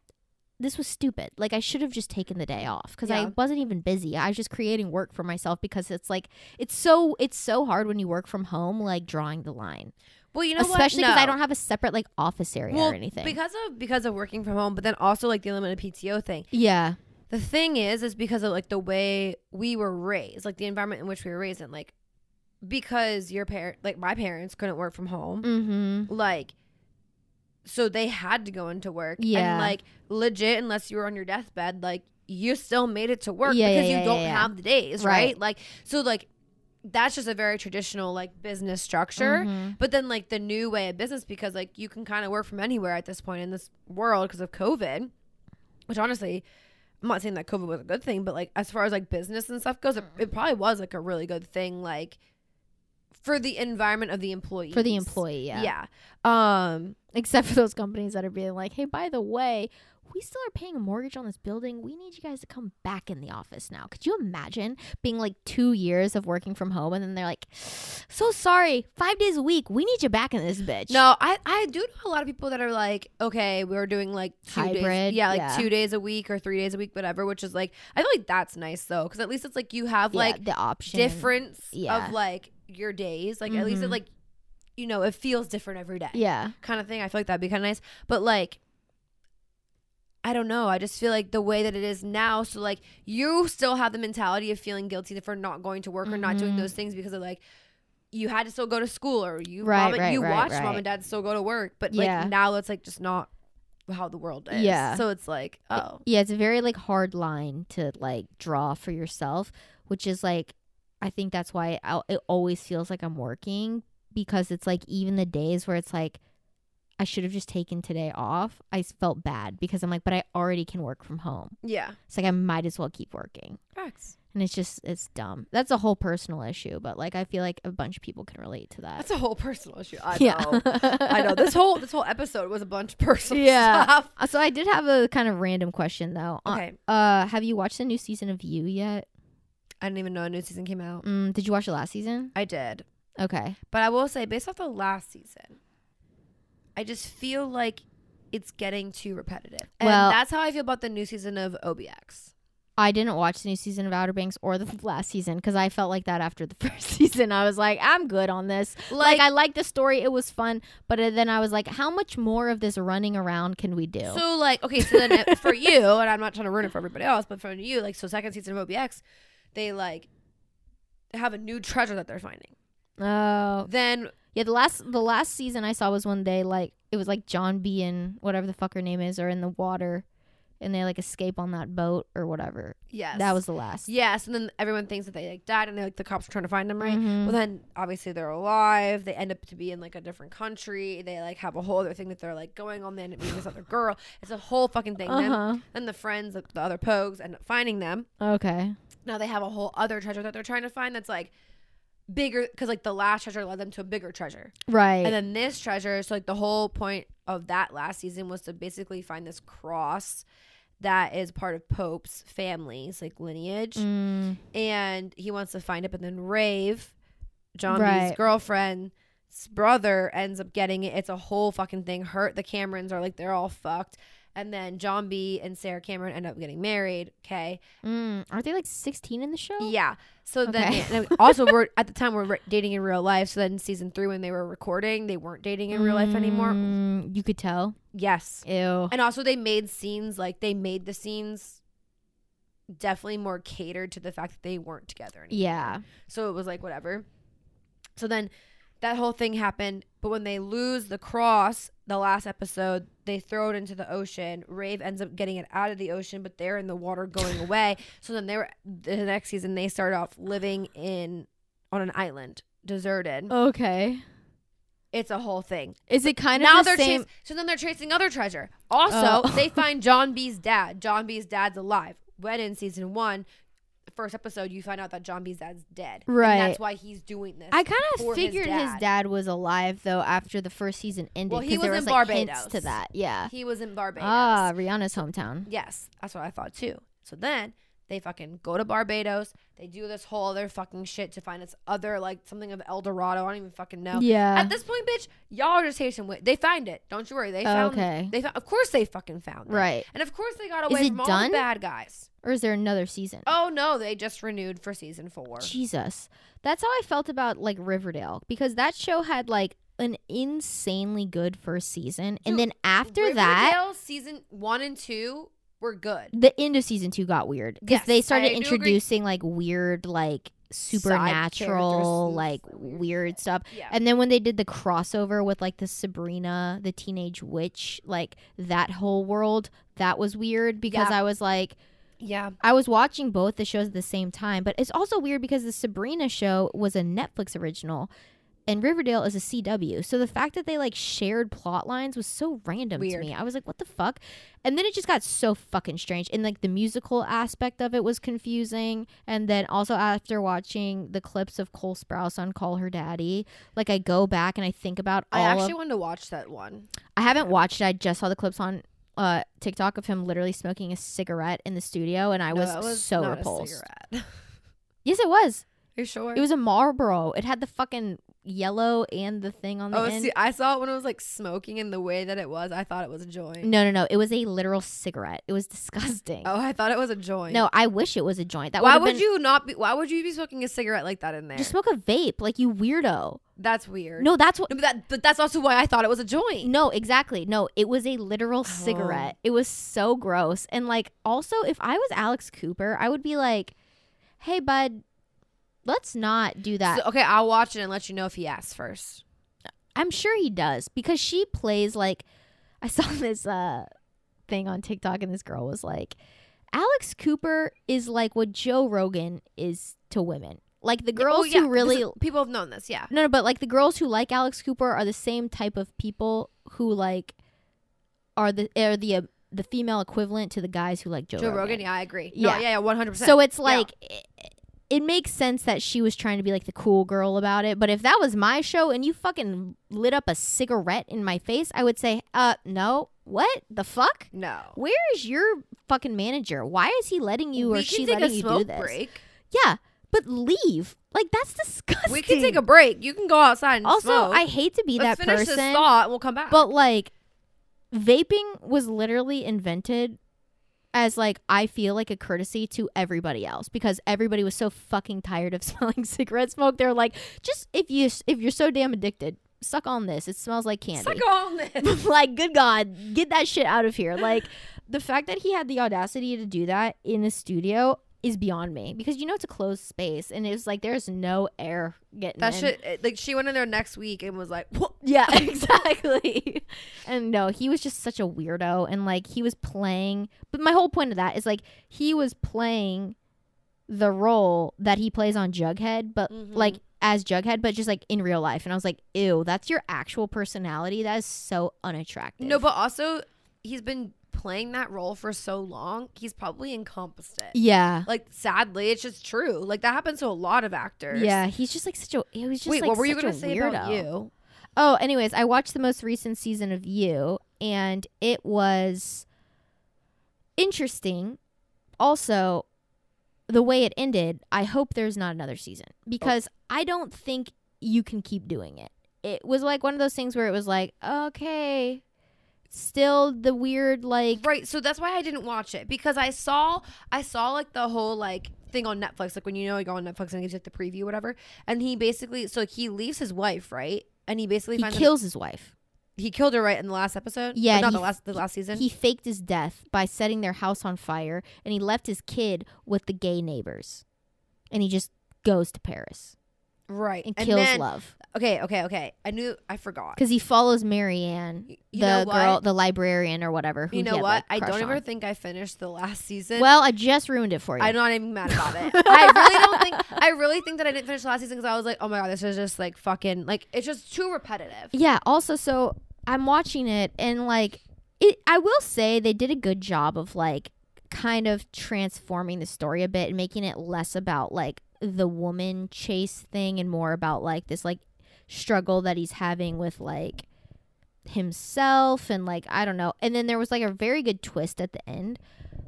this was stupid. Like I should have just taken the day off cuz I wasn't even busy. I was just creating work for myself because it's like it's so it's so hard when you work from home like drawing the line. Well, you know Especially because I don't have a separate like office area well, or anything. because of because of working from home, but then also like the limited PTO thing. yeah. The thing is, is because of like the way we were raised, like the environment in which we were raised and like because your parent, like my parents, couldn't work from home, Mhm. like so they had to go into work, Yeah. and like legit, unless you were on your deathbed, like you still made it to work Yeah, because yeah, you don't have the days, Right. right? Like so, like that's just a very traditional like business structure. Mhm. But then like the new way of business because like you can kind of work from anywhere at this point in this world because of COVID, which honestly, I'm not saying that COVID was a good thing, but like as far as like business and stuff goes, it, it probably was like a really good thing like for the environment of the employees. For the employee, yeah. Yeah. Um Except for those companies that are being like, hey, by the way, we still are paying a mortgage on this building. We need you guys to come back in the office now. Could you imagine being like two years of working from home and then they're like, so sorry, five days a week. We need you back in this bitch. no, I I do know a lot of people that are like, okay, we're doing like two Hybrid, days, yeah, like yeah. two days a week or three days a week, whatever. Which is like, I feel like that's nice though, because at least it's like you have Yeah, like the option. difference Yeah. of like your days. Like at least it Mhm. like you know, it feels different every day. Yeah. Kind of thing. I feel like that'd be kind of nice. But like I don't know. I just feel like the way that it is now, so like you still have the mentality of feeling guilty for not going to work or not doing those things because of like you had to still go to school or you Right, mom right, you right, watch mom and dad still go to work. But Yeah. like now it's like just not how the world is. Yeah. So it's like, oh. Yeah, it's a very like hard line to like draw for yourself, which is like I think that's why I, it always feels like I'm working because it's like even the days where it's like I should have just taken today off. I felt bad because I'm like, but I already can work from home. Yeah. It's like I might as well keep working. Facts. And it's just it's dumb. That's a whole personal issue, but like I feel like a bunch of people can relate to that. That's a whole personal issue. I yeah. know. I know. This whole this whole episode was a bunch of personal Yeah. stuff. So I did have a kind of random question though. Uh, Okay. Uh, have you watched the new season of You yet? I didn't even know a new season came out. Mm, did you watch the last season? I did. Okay. But I will say, based off the last season, I just feel like it's getting too repetitive. And Well- that's how I feel about the new season of OBX. I didn't watch the new season of Outer Banks or the last season because I felt like that after the <laughs> first season. I was like, I'm good on this. Like, I liked the story; it was fun. But uh, then I was like, how much more of this running around can we do? So like, okay, so then for <laughs> you, and I'm not trying to ruin it for everybody else, but for you, like, so second season of OBX, they like have a new treasure that they're finding. Oh, Then yeah. The last the last season I saw was when they like it was like John B and whatever the fuck her name is are in the water, and they like escape on that boat or whatever. yes, That was the last. yes, and then everyone thinks that they like died, and they like the cops are trying to find them, right? Mhm. Well, then obviously they're alive. They end up to be in like a different country. They like have a whole other thing that they're like going on. They end up meeting this other girl. It's a whole fucking thing. Then, Uh then the friends, the the other pogues, end up finding them. Okay. Now they have a whole other treasure that they're trying to find. That's like bigger because like the last treasure led them to a bigger treasure. Right. And then this treasure, so like the whole point of that last season was to basically find this cross that is part of Pope's family's like lineage. Mm, And he wants to find it, but then Rafe, John Right. B's girlfriend's brother, ends up getting it. It's a whole fucking thing. Hurt the Camerons are like they're all fucked. And then John B and Sarah Cameron end up getting married. Okay. mm. Aren't they like 16 in the show? Yeah. So then, Okay. and then also <laughs> we're at the time we're re- dating in real life. So then season three, when they were recording, they weren't dating in real life anymore. Mm, You could tell. Yes. Ew. And also they made scenes like they made the scenes definitely more catered to the fact that they weren't together anymore. Yeah. So it was like whatever. So then that whole thing happened, but when they lose the cross, the last episode, they throw it into the ocean. Rafe ends up getting it out of the ocean, but they're in the water going away. So then they were the next season they start off living in on an island, deserted. Okay. It's a whole thing. Is it kind now of the they're same? chas- so then they're chasing other treasure. Also, Oh. they find John B's dad. John B's dad's alive. When in season one, first episode, you find out that John B's dad's dead. And Right. that's why he's doing this. I kind of figured his dad. dad. was alive though after the first season ended. Well, he was was in like Barbados. to that. Yeah. he was in Barbados. Ah, Rihanna's hometown. Yes, that's what I thought too. So then they fucking go to Barbados. They do this whole other fucking shit to find this other like something of El Dorado. I don't even fucking know. Yeah. At this point, bitch, y'all are just chasing. wi- They find it. Don't you worry. They found. It. Okay. They found. Of course, they fucking found it. right. And of course, they got away from all done? the bad guys. Or is there another season? Oh no, they just renewed for season four. Jesus. That's how I felt about like Riverdale because that show had like an insanely good first season. and then after that, Riverdale season one and two were good. the end of season two got weird because Yes, they started introducing like weird, like supernatural, like weird weird, stuff. Yeah. And then when they did the crossover with like the Sabrina, the teenage witch, like that whole world, that was weird because Yeah. I was like, yeah. I was watching both the shows at the same time, but it's also weird because the Sabrina show was a Netflix original and Riverdale is a CW. So the fact that they like shared plot lines was so random Weird. to me. I was like, what the fuck? And then it just got so fucking strange. And like the musical aspect of it was confusing. And then also after watching the clips of Cole Sprouse on Call Her Daddy, like I go back and I think about all I actually of wanted to watch that one. I haven't watched it. I just saw the clips on uh TikTok of him literally smoking a cigarette in the studio and I No, was, that so repulsed. cigarette. <laughs> Yes, it was. you sure? It was a Marlboro. It had the fucking yellow and the thing on the oh, end. see, I saw it when it was like smoking, and the way that it was, I thought it was a joint. no, no, no. It was a literal cigarette. It was <laughs> disgusting. Oh, I thought it was a joint. No, I wish it was a joint. That why would've been- you not be? Why would you be smoking a cigarette like that in there? just smoke a vape? Like you weirdo. That's weird. No, that's what. No, but that, but that's also why I thought it was a joint. No, exactly. No, it was a literal oh. cigarette. It was so gross. And like, also, if I was Alex Cooper, I would be like, "Hey, bud, let's not do that." So, okay, I'll watch it and let you know if he asks first. I'm sure he does because she plays like I saw <laughs> this uh thing on TikTok and this girl was like Alex Cooper is like what Joe Rogan is to women. Like the girls Oh, yeah, who really people have known this. Yeah. No, no, but like the girls who like Alex Cooper are the same type of people who like are the are the uh, the female equivalent to the guys who like Joe, Joe Rogan. Rogan. Yeah, I agree. Yeah. No, yeah, yeah, one hundred percent. So it's like it, it makes sense that she was trying to be like the cool girl about it. But if that was my show and you fucking lit up a cigarette in my face, I would say, uh, no. What the fuck? no. Where is your fucking manager? Why is he letting you or she letting you do this? break. Yeah, but leave. Like that's disgusting. We can take a break. You can go outside and Also, smoke. I hate to be Let's that finish person, this thought. and We'll come back. but like vaping was literally invented as like I feel like a courtesy to everybody else because everybody was so fucking tired of <laughs> smelling cigarette smoke. They're like, just if you if you're so damn addicted, suck on this. It smells like candy. Suck on <laughs> this. like, good God, get that shit out of here. Like, the fact that he had the audacity to do that in a studio is beyond me because you know it's a closed space and it's like there's no air getting that in. shit. it- Like she went in there next week and was like, "What?" Yeah, <laughs> <laughs> exactly. and no, he was just such a weirdo and like he was playing but my whole point of that is like he was playing the role that he plays on Jughead but Mhm. like as Jughead but just like in real life and I was like, "Ew, that's your actual personality. That is so unattractive." No, but also he's been playing that role for so long, he's probably encompassed it. Yeah. Like sadly, it's just true. Like that happens to a lot of actors. Yeah, he's just like such a. He was just Wait, like what were you gonna say weirdo. about you? Oh, anyways, I watched the most recent season of You, and it was interesting. Also, the way it ended, I hope there's not another season because I don't think you can keep doing it. It was like one of those things where it was like, okay, still the weird, like, Right. So that's why I didn't watch it because I saw I saw like the whole like thing on Netflix, like when you know you go on Netflix and gives you like the preview, or whatever. And he basically so like, he leaves his wife, right? And he basically he finds kills his wife. he killed her right in the last episode. Yeah, Or not he the last the last season. He faked his death by setting their house on fire, and he left his kid with the gay neighbors, and he just goes to Paris right. and, And kills then- love Okay, okay, okay. I knew I forgot. because he follows Marienne, Y- the girl, the librarian or whatever. Who You know had, what? like, I don't ever think I finished the last season. Well, I just ruined it for you. I'm not even mad about it. <laughs> I really don't think. I really think that I didn't finish the last season because I was like, oh my god, this is just like fucking like it's just too repetitive. Yeah. Also, so I'm watching it, and like, it. I will say they did a good job of like kind of transforming the story a bit and making it less about like the woman chase thing and more about like this like struggle that he's having with like himself and like I don't know. And then there was like a very good twist at the end.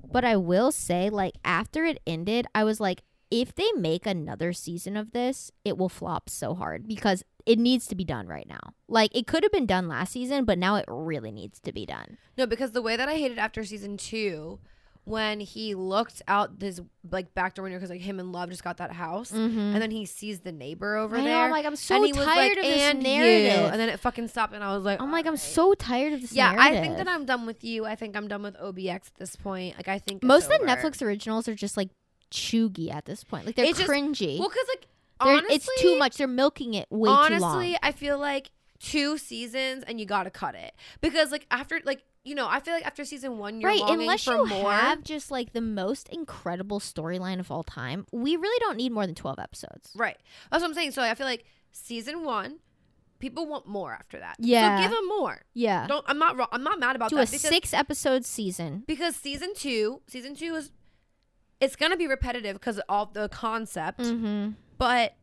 But I will say like after it ended, I was like if they make another season of this, it will flop so hard because it needs to be done right now. Like it could have been done last season, but now it really needs to be done. No, because the way that I hated after season two, when he looked out this like back door window because like him and Love just got that house, Mm-hmm. and then he sees the neighbor over I know, there. I'm like I'm so and he was tired like, of this and you," and then it fucking stopped, and I was like, I'm like I'm so tired of this. Yeah, I think that I'm done with you. I think I'm done with OBX at this point. Like I think most of the. Netflix originals are just like chuggy at this point. Like they're It's just- cringy. Well, because like honestly, it's too much. They're milking it way too long. honestly, I feel like two seasons and you gotta cut it because like after like you know I feel like after season one you're right unless for you more. have just like the most incredible storyline of all time we really don't need more than 12 episodes Right. That's what I'm saying. So I feel like season one, people want more after that. Yeah. So give them more. yeah Don't. I'm not. I'm not mad about do that a six episode season because season two, season two is, it's gonna be repetitive because of all the concept, mm-hmm. but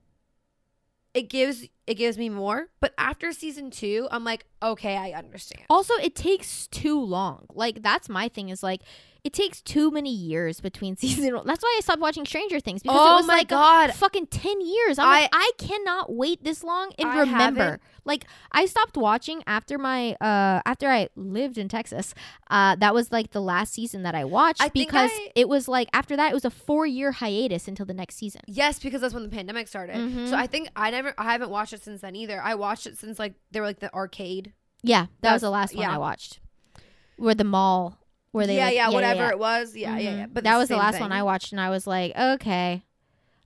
it gives it gives me more. But after season two, I'm like, okay, I understand. also it takes too long like that's my thing is like it takes too many years between <laughs> season that's why i stopped watching stranger things because Oh it was my like God. fucking 10 years i'm like i cannot wait this long and I remember haven't- like i stopped watching after my uh after i lived in texas uh that was like the last season that i watched I because I- it was like after that it was a four year hiatus until the next season Yes, because that's when the pandemic started. Mhm. So I think I never, I haven't watched it since then either. I watched it since like they were like the arcade. yeah that was the last one yeah. i watched where the mall where they yeah, like- yeah, whatever yeah. it was. Yeah, yeah, Mhm. yeah. But that was the last thing. one I watched, and I was like, okay.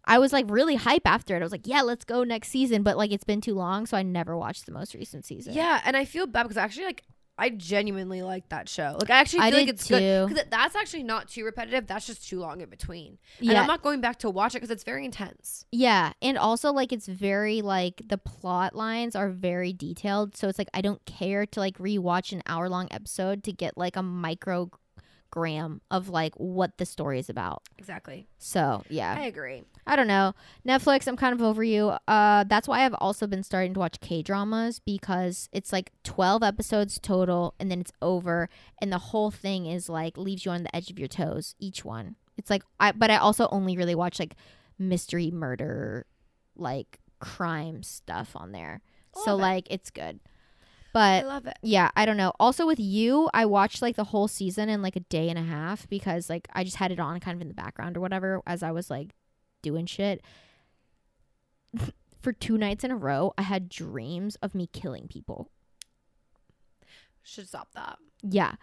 I was like really hype after it. I was like, yeah, let's go next season. But like, it's been too long, so I never watched the most recent season. Yeah, and I feel bad because actually, like, I genuinely like that show. Like, I actually feel I like did it's good because that's actually not too repetitive. That's just too long in between. And yeah, I'm not going back to watch it because it's very intense. yeah, and also like it's very like the plot lines are very detailed, so it's like I don't care to like rewatch an hour long episode to get like a microgram of like what the story is about. Exactly. So yeah, I agree. I don't know. Netflix, I'm kind of over you. Uh that's why I've also been starting to watch K-dramas because it's like 12 episodes total and then it's over and the whole thing is like leaves you on the edge of your toes each one. It's like I but I also only really watch like mystery murder like crime stuff on there. so it. like it's good. I But love it. yeah, I don't know. Also with you, I watched like the whole season in like a day and a half because like I just had it on kind of in the background or whatever as I was like doing shit. <laughs> For two nights in a row, I had dreams of me killing people. Should stop that. Yeah.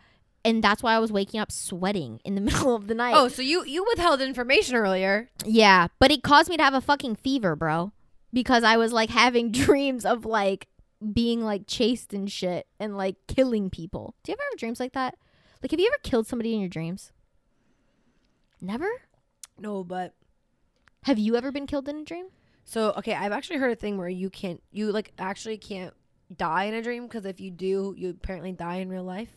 And that's why I was waking up sweating in the <laughs> middle of the night. Oh, so you you withheld information earlier. yeah. But it caused me to have a fucking fever, bro. Because I was like having <laughs> dreams of like being like chased and shit and like killing people. Do you ever have dreams like that? Like, have you ever killed somebody in your dreams? Never? No, but Have you ever been killed in a dream? so okay, I've actually heard a thing where you can't you like actually can't die in a dream because if you do, you apparently die in real life.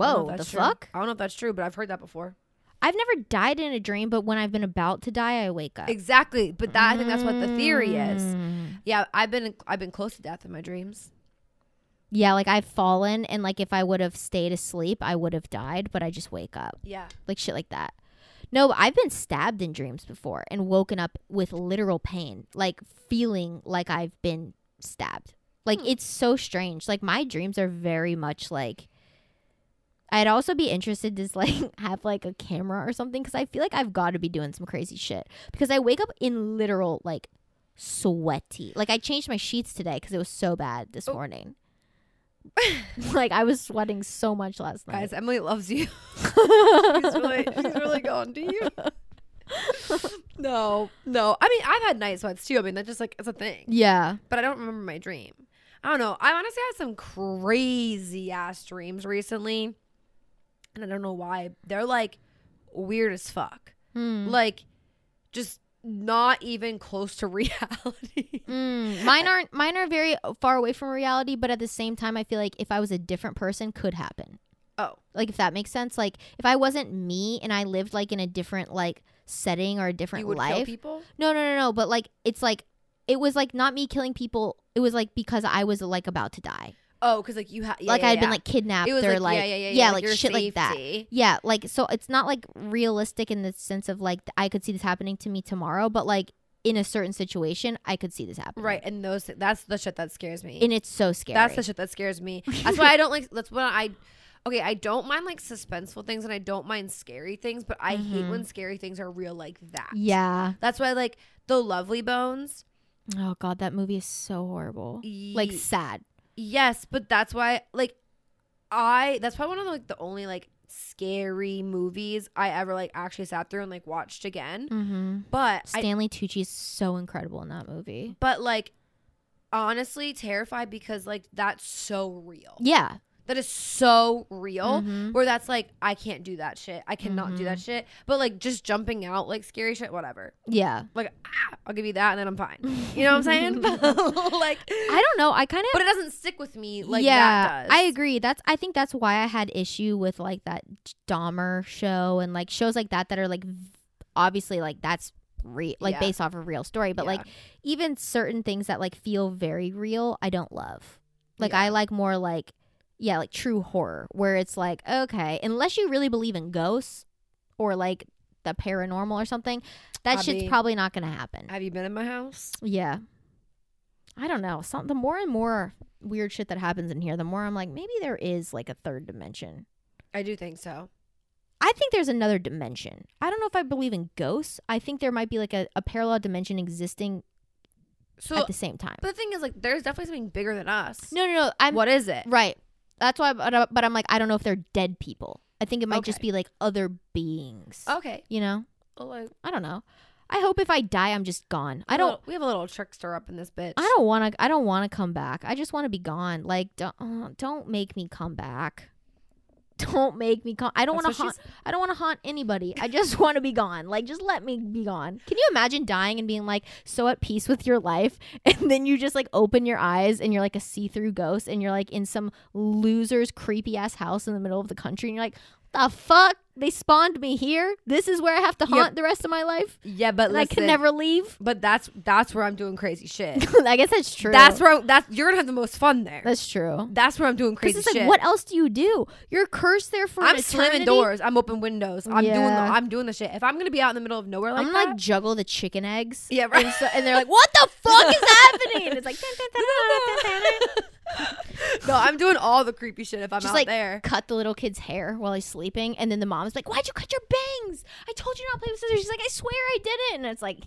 I don't know Whoa, the true. fuck? I don't know if that's true, but I've heard that before. I've never died in a dream, but when I've been about to die, I wake up. Exactly, but that I think that's what the theory is. Mm. Yeah, I've been I've been close to death in my dreams. Yeah, like I've fallen, and like if I would have stayed asleep, I would have died, but I just wake up. Yeah. Like shit like that. No, I've been stabbed in dreams before and woken up with literal pain, like feeling like I've been stabbed. Like Hmm. it's so strange. Like my dreams are very much like I'd also be interested to <laughs> like have like a camera or something because I feel like I've got to be doing some crazy shit because I wake up in literal like sweaty. Like I changed my sheets today because it was so bad this Oh. morning. <laughs> <laughs> like I was sweating so much last night. Guys, Emily loves you. she's really she's really going to you. no, no. I mean, I've had night sweats too. I mean, that's just like it's a thing. yeah. But I don't remember my dream. I don't know. I honestly had some crazy ass dreams recently, and I don't know why. They're like weird as fuck. Hmm. Like, just not even close to <laughs> reality. Mm, mine aren't. Mine are very far away from reality, but at the same time, I feel like if I was a different person, could happen. Oh. Like if that makes sense. Like if I wasn't me and I lived like in a different like setting or a different you would kill life. people. No, no, no, no. But like it's like it was like not me killing people. It was like because I was like about to die. Oh, because like you had yeah, like yeah, I had been like kidnapped or like, like, yeah, yeah, yeah, yeah, like, your shit like that. Yeah, like so it's not like realistic in the sense of like I could see this happening to me tomorrow, but like in a certain situation, I could see this happening. Right, and those that's the shit that scares me. And it's so scary. That's the shit that scares me. <laughs> That's why I don't like. That's what I. Okay, I don't mind like suspenseful things, and I don't mind scary things, but I hate Mhm. when scary things are real like that. yeah. that's why like the Lovely Bones. Oh god, that movie is so horrible. Like sad. Yes, but that's why like I. That's probably one of the, like the only like scary movies I ever like actually sat through and like watched again. Mm-hmm. But I, Stanley Tucci is so incredible in that movie. but like honestly terrified because like that's so real. Yeah. That is so real. Mhm. where that's like I can't do that shit. I cannot do that Mhm. shit. But like just jumping out like scary shit, whatever. Yeah. Like ah, I'll give you that, and then I'm fine. You know what I'm saying? <laughs> <laughs> like I don't know. I kind of but it doesn't stick with me like yeah, that does. I agree. That's I think that's why I had issue with like that Dahmer show and like shows like that that are like obviously like that's re- like Yeah. based off of a real story, but Yeah. like even certain things that like feel very real, I don't love. Like Yeah. I like more like yeah, like true horror where it's like okay, unless you really believe in ghosts or like the paranormal or something, that shit's probably not to happen. Have you been in my house? Yeah. I don't know. Some the more and more weird shit that happens in here, the more I'm like, maybe there is like a third dimension. I do think so. I think there's another dimension. I don't know if I believe in ghosts. I think there might be like a, a parallel dimension existing So at the same time. but the thing is like there's definitely something bigger than us. No, no, no. I'm what is it? right. That's why. But, I- but I'm like, I don't know if they're dead people. I think it might just be like other beings. Okay. You know? Like, I don't know. I hope if I die, I'm just gone. I we have a don't. little- We have a little trickster up in this bitch. I don't want to. I don't want to come back. I just want to be gone. Like, don't, uh, don't make me come back. Don't make me come. I don't want to haunt. I don't want to haunt anybody. I just <laughs> want to be gone. Like, just let me be gone. Can you imagine dying and being like so at peace with your life, <laughs> and then you just like open your eyes and you're like a see-through ghost, and you're like in some loser's creepy ass house in the middle of the country, and you're like, the fuck? They spawned me here. This is where I have to Yeah. haunt the rest of my life. Yeah, but And I can never leave. But that's that's where I'm doing crazy shit. <laughs> I guess that's true. that's where I'm, that's you're gonna have the most fun there. that's true. That's where I'm doing crazy it's like, shit. what else do you do? You're cursed there for I'm an slamming doors. I'm open windows. I'm doing the I'm doing the shit. If I'm gonna be out in the middle of nowhere like I'm gonna that, like juggle the chicken eggs. yeah, right. And, so, and they're like, "What the fuck is <laughs> happening?" And it's like, <laughs> No, I'm doing all the creepy shit if I'm Just out like there. cut the little kid's hair while he's sleeping, and then the mom's like, "Why'd you cut your bangs? I told you not to play with scissors." She's like, "I swear I did it," and it's like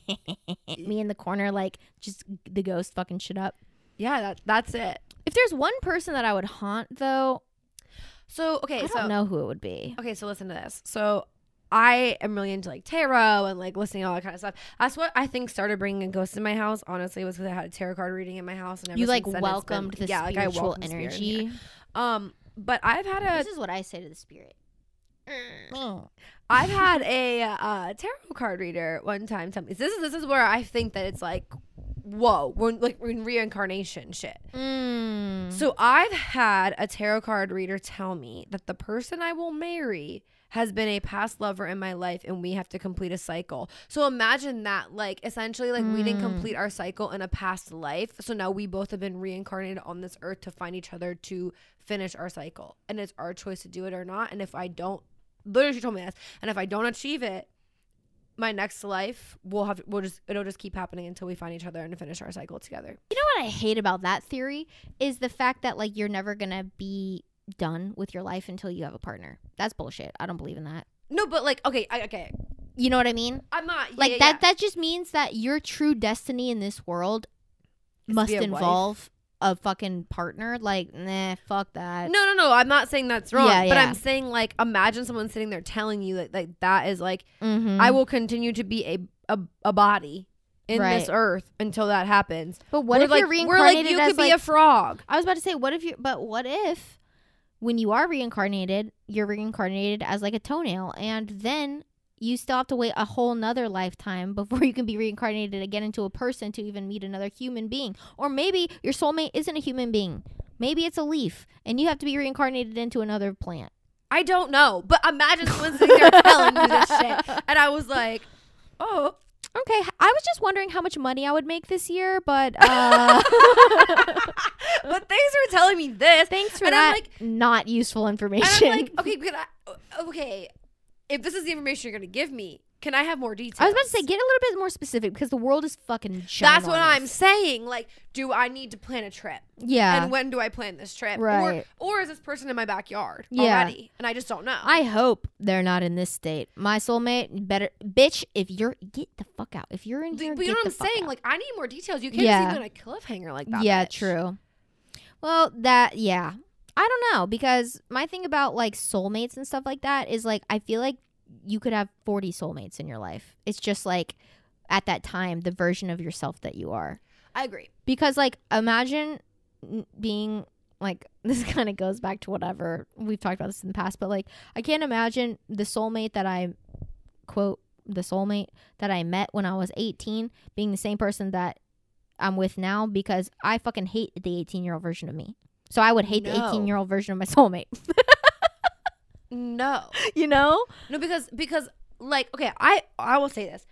<laughs> me in the corner, like just the ghost fucking shit up. Yeah, that that's it. If there's one person that I would haunt, though, So okay, I don't know who it would be. okay, so listen to this. So I am really into like tarot and like listening to all that kind of stuff. That's what I think started bringing a ghost in my house. Honestly, was because I had a tarot card reading in my house, and ever You like then, it's been- welcomed the yeah, like I spiritual welcomed spirit energy. Um, but I've had a This is what I say to the spirit. Mm. I've had <laughs> a uh, tarot card reader one time tell me this is this is where I think that it's like whoa, we're like we're in reincarnation shit. Mm. So I've had a tarot card reader tell me that the person I will marry has been a past lover in my life and we have to complete a cycle. So imagine that like essentially like we didn't Mm. complete our cycle in a past life. So now we both have been reincarnated on this earth to find each other to finish our cycle. And it's our choice to do it or not. And if I don't literally she told me this. And if I don't achieve it, my next life we'll have we'll just it'll just keep happening until we find each other and finish our cycle together. You know what I hate about that theory is the fact that like you're never gonna be done with your life until you have a partner. That's bullshit. I don't believe in that. No, but like okay, I, okay. You know what I mean? I'm not Like yeah, that. yeah. That just means that your true destiny in this world must involve wife. A fucking partner. Like, nah, fuck that. No, no, no. I'm not saying that's wrong. Yeah, But yeah. I'm saying like imagine someone sitting there telling you that like that is like Mm-hmm. I will continue to be a a, a body in this earth until that happens. But what We're if like, you're we're like reincarnated you as could be like? a frog. I was about to say, what if you? But what if, when you are reincarnated, you're reincarnated as like a toenail, and then you still have to wait a whole nother lifetime <laughs> before you can be reincarnated again into a person to even meet another human being, or maybe your soulmate isn't a human being. Maybe it's a leaf, and you have to be reincarnated into another plant. I don't know. But imagine <laughs> someone sitting there telling you this shit. <laughs> And I was like, oh. Okay, I was just wondering how much money I would make this year, but uh, but thanks for telling me this. thanks for And I'm that like- not useful And information. I'm like, okay, I, okay, if this is the information you're gonna give me, can I have more details? I was about to say, get a little bit more specific because the world is fucking. That's what I'm saying. Like, do I need to plan a trip? Yeah, And when do I plan this trip? Right. Or, or is this person in my backyard Yeah. already? And I just don't know. I hope they're not in this state. My soulmate, better bitch. If you're get the fuck out. If you're in here, but you know what I'm saying? out. Like, I need more details. You can't Yeah. just leave it on a cliffhanger like that. yeah, bitch. true. Well, that yeah, I don't know because my thing about like soulmates and stuff like that is like I feel like you could have 40 soulmates in your life. It's just like at that time the version of yourself that you are. I agree. because like imagine being like <laughs> this kind of goes back to whatever we've talked about this in the past but like i can't imagine the soulmate that i quote the soulmate that i met when i was 18 being the same person that i'm with now because i fucking hate the 18 year old version of me so i would hate the 18 year old version of my <laughs> soulmate. No. <laughs> you know? No, because because like okay, I I will say this: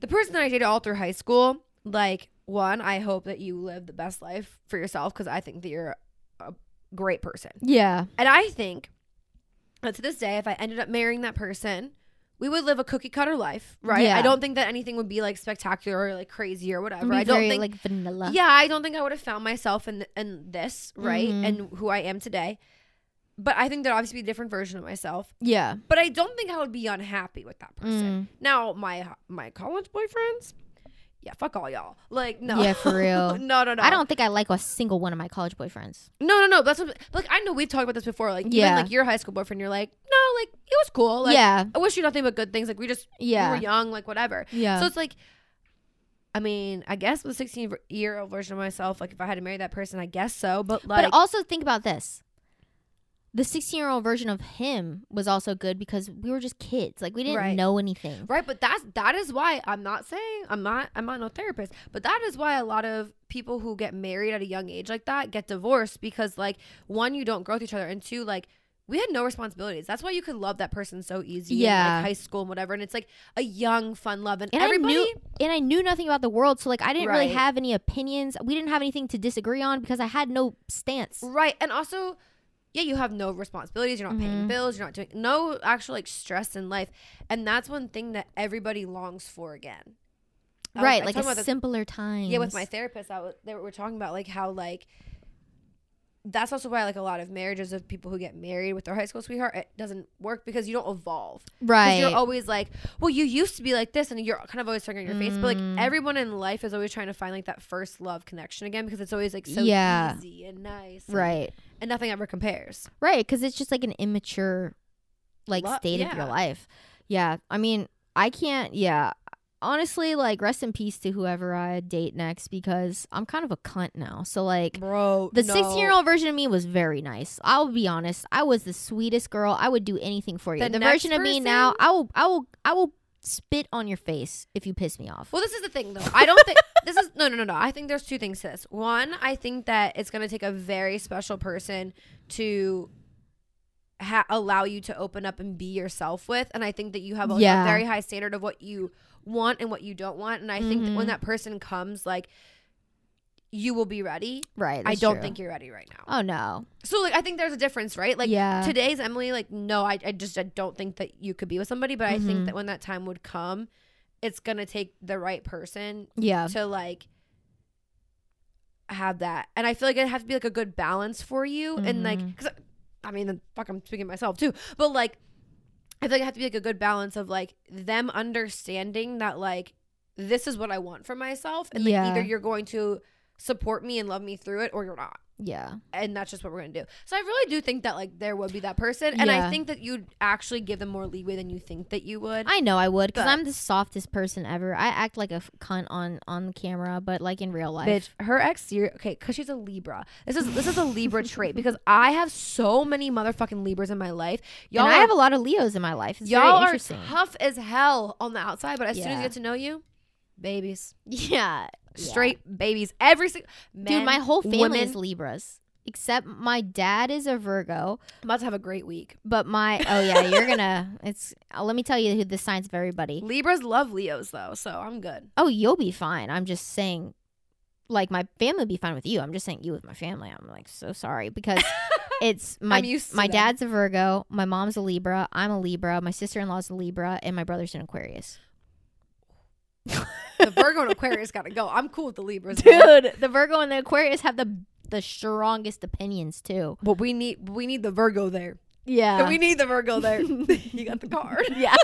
the person that I dated all through high school, like one, I hope that you live the best life for yourself because I think that you're a great person, yeah. And I think that to this day, if I ended up marrying that person. We would live a cookie cutter life, right? Yeah. I don't think that anything would be like spectacular or like crazy or whatever. I don't very, think like vanilla yeah, I don't think I would have found myself in in this, right? Mhm. And who I am today. But I think there'd obviously be a different version of myself. yeah But I don't think I would be unhappy with that person. Mm. Now, my my college boyfriends, yeah, fuck all y'all. Like, no, Yeah, for real. <laughs> no, no, no. i don't think i like a single one of my college boyfriends No, no, no. That's what. Like, I know we've talked about this before. Like, even Yeah. like your high school boyfriend, you're like, no, like it was cool. Like, yeah I wish you nothing but good things. Like, we just yeah we were young, like whatever. yeah So it's like, I mean, I guess with a 16 year old version of myself, like if I had to marry that person, I guess so. But like, but also think about this. The 16 year old version of him was also good because we were just kids. Like we didn't Right. know anything. Right, but that's that is why I'm not saying I'm not I'm not no therapist, but that is why a lot of people who get married at a young age like that get divorced because like one you don't grow with each other and two like we had no responsibilities. That's why you could love that person so easy in Yeah. like high school and whatever. And it's like a young, fun love. And, And I everybody knew- And I knew nothing about the world, so like I didn't really have any opinions. We didn't have anything to disagree on because I had no stance. Right. And also, yeah, you have no responsibilities. You're not paying Mhm. bills. You're not doing no actual like stress in life. And that's one thing that everybody longs for again. I Right, I like a simpler time. Yeah, with my therapist, I was, they were talking about like how like that's also why like a lot of marriages of people who get married with their high school sweetheart it doesn't work because you don't evolve right. You're always like, well, you used to be like this, and you're kind of always on your face. But like Mm. everyone in life is always trying to find like that first love connection again because it's always like so Yeah. easy and nice, right. And nothing ever compares. Right, because it's just like an immature, like Lo- state of your life. Yeah, I mean, I can't. Yeah, honestly, like rest in peace to whoever I date next because I'm kind of a cunt now. So like. Bro, The 16 year old version of me was very nice. I'll be honest. I was the sweetest girl. I would do anything for you. The The, version of me now. I will, I will, I will spit on your face if you piss me off. Well, this is the thing, though. I don't think <laughs> this is no, no, no, no. I think there's two things to this. One, I think that it's going to take a very special person to ha- allow you to open up and be yourself with, and I think that you have a, a very high standard of what you want and what you don't want, and I think that when Mhm. that person comes, like you will be ready. right. I don't true. think you're ready right now. Oh no. So, like, I think there's a difference, right? Like, yeah. today's Emily, like, no, I, I just I don't think that you could be with somebody, but I think Mhm. that when that time would come, it's gonna take the right person yeah. to like have that. And I feel like it has to be like a good balance for you. And like, Mhm. cause I mean, the fuck, I'm speaking myself too, but like, I feel like it has to be like a good balance of like them understanding that like this is what I want for myself, and like Yeah. either you're going to support me and love me through it, or you're not Yeah. and that's just what we're gonna do. So I really do think that like there would be that person, and I think that you'd actually give them more leeway than you think that you would. I know I would because But- I'm the softest person ever. I act like a f- cunt on on camera, but like in real life. Bitch, her exterior, okay, because she's a Libra. This is this is a Libra trait because I have so many motherfucking Libras in my life. Y'all, and I have a lot of Leos in my life. It's y'all very are interesting. tough as hell on the outside, but as soon as Yeah. you get to know you, babies, <laughs> Yeah. Straight babies, every single Dude, my whole family women. is Libras. Except my dad is a Virgo, I'm about to have a great week. but my oh yeah, you're gonna <laughs> it's uh, let me tell you who the signs of everybody. Libras love Leos though, so I'm good. Oh, you'll be fine. I'm just saying like my family would be fine with you. I'm just saying you with my family. I'm like so sorry because <laughs> it's my I'm used to my that. dad's a Virgo, my mom's a Libra, I'm a Libra, my sister-in-law's a Libra, and my brother's an Aquarius. <laughs> The Virgo and Aquarius gotta go. I'm cool with the Libras. Dude, the Virgo and the Aquarius have the the strongest opinions too. But we need we need the Virgo there. Yeah. we need the Virgo there. <laughs> you got the card. <laughs> yeah.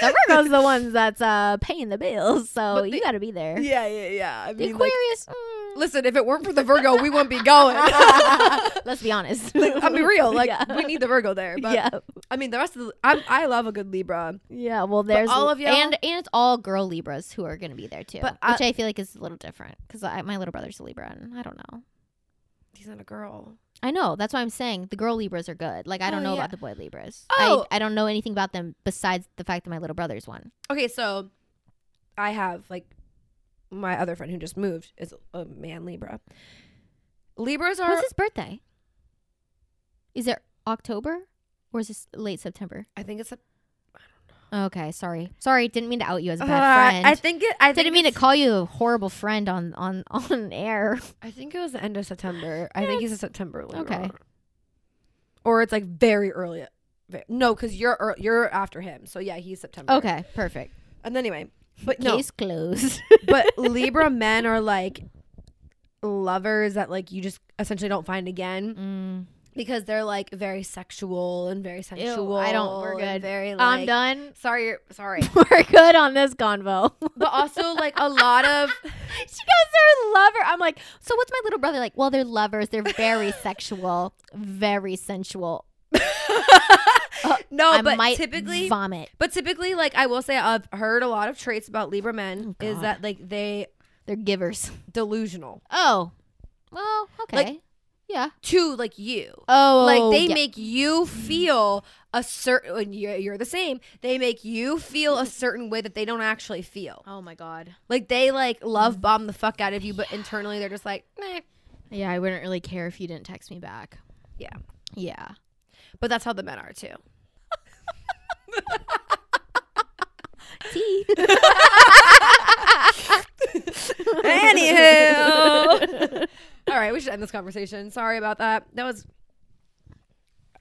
the Virgo's the ones that's uh paying the bills, so But you got to be there. Yeah, yeah, yeah. I The mean, like, Aquarius. mm. Listen, if it weren't for the Virgo, we wouldn't be going. <laughs> Let's be honest. <laughs> I'll be real. Like Yeah. we need the Virgo there. But yeah, I mean, the rest of the I'm, I love a good Libra. yeah. Well, there's all of y'all- and and it's all girl Libras who are going to be there too, But I- which uh, I feel like is a little different because my little brother's a Libra, and I don't know. He's not a girl. I know that's why I'm saying the girl Libras are good. Like I oh, don't Oh, know yeah. about the boy Libras. Oh. I I don't know anything about them besides the fact that my little brother's one. Okay, so I have like my other friend who just moved is a man Libra. Libras are What's his birthday? Is it October or is this late September? I think it's a Okay, sorry. Sorry, didn't mean to out you as a Uh, bad friend. I think it. I think didn't mean to call you a horrible friend on on <laughs> on air. I think it was the end of September. I think he's a September Libra. Okay. Or it's like very early. No, because you're you're after him. So yeah, he's September. Okay, perfect. And anyway, but no, Case closed. <laughs> but Libra <laughs> men are like lovers that like you just essentially don't find again Mm. because they're like very sexual and very sensual. I don't- we're good. Very like. I'm done. Sorry, you're- sorry. <laughs> We're good on this convo. but also like a lot of she goes, they're lover. I'm like, so what's my little brother like? Well, they're lovers. They're very sexual, very sensual. Uh, no, I but might typically vomit. But typically, like I will say, I've heard a lot of traits about Libra men Oh, is that like they They're givers. delusional Oh, well, okay, Like- yeah. to like you. Oh, like they yeah. make you feel a certain. You're, you're the same, they make you feel a certain way that they don't actually feel. Oh my god. Like they like love bomb the fuck out of you, but internally they're just like, Meh. Yeah, I wouldn't really care if you didn't text me back. Yeah. Yeah. But that's how the men are too. T. Anywho, <laughs> all right, we should end this conversation. Sorry about that. That was.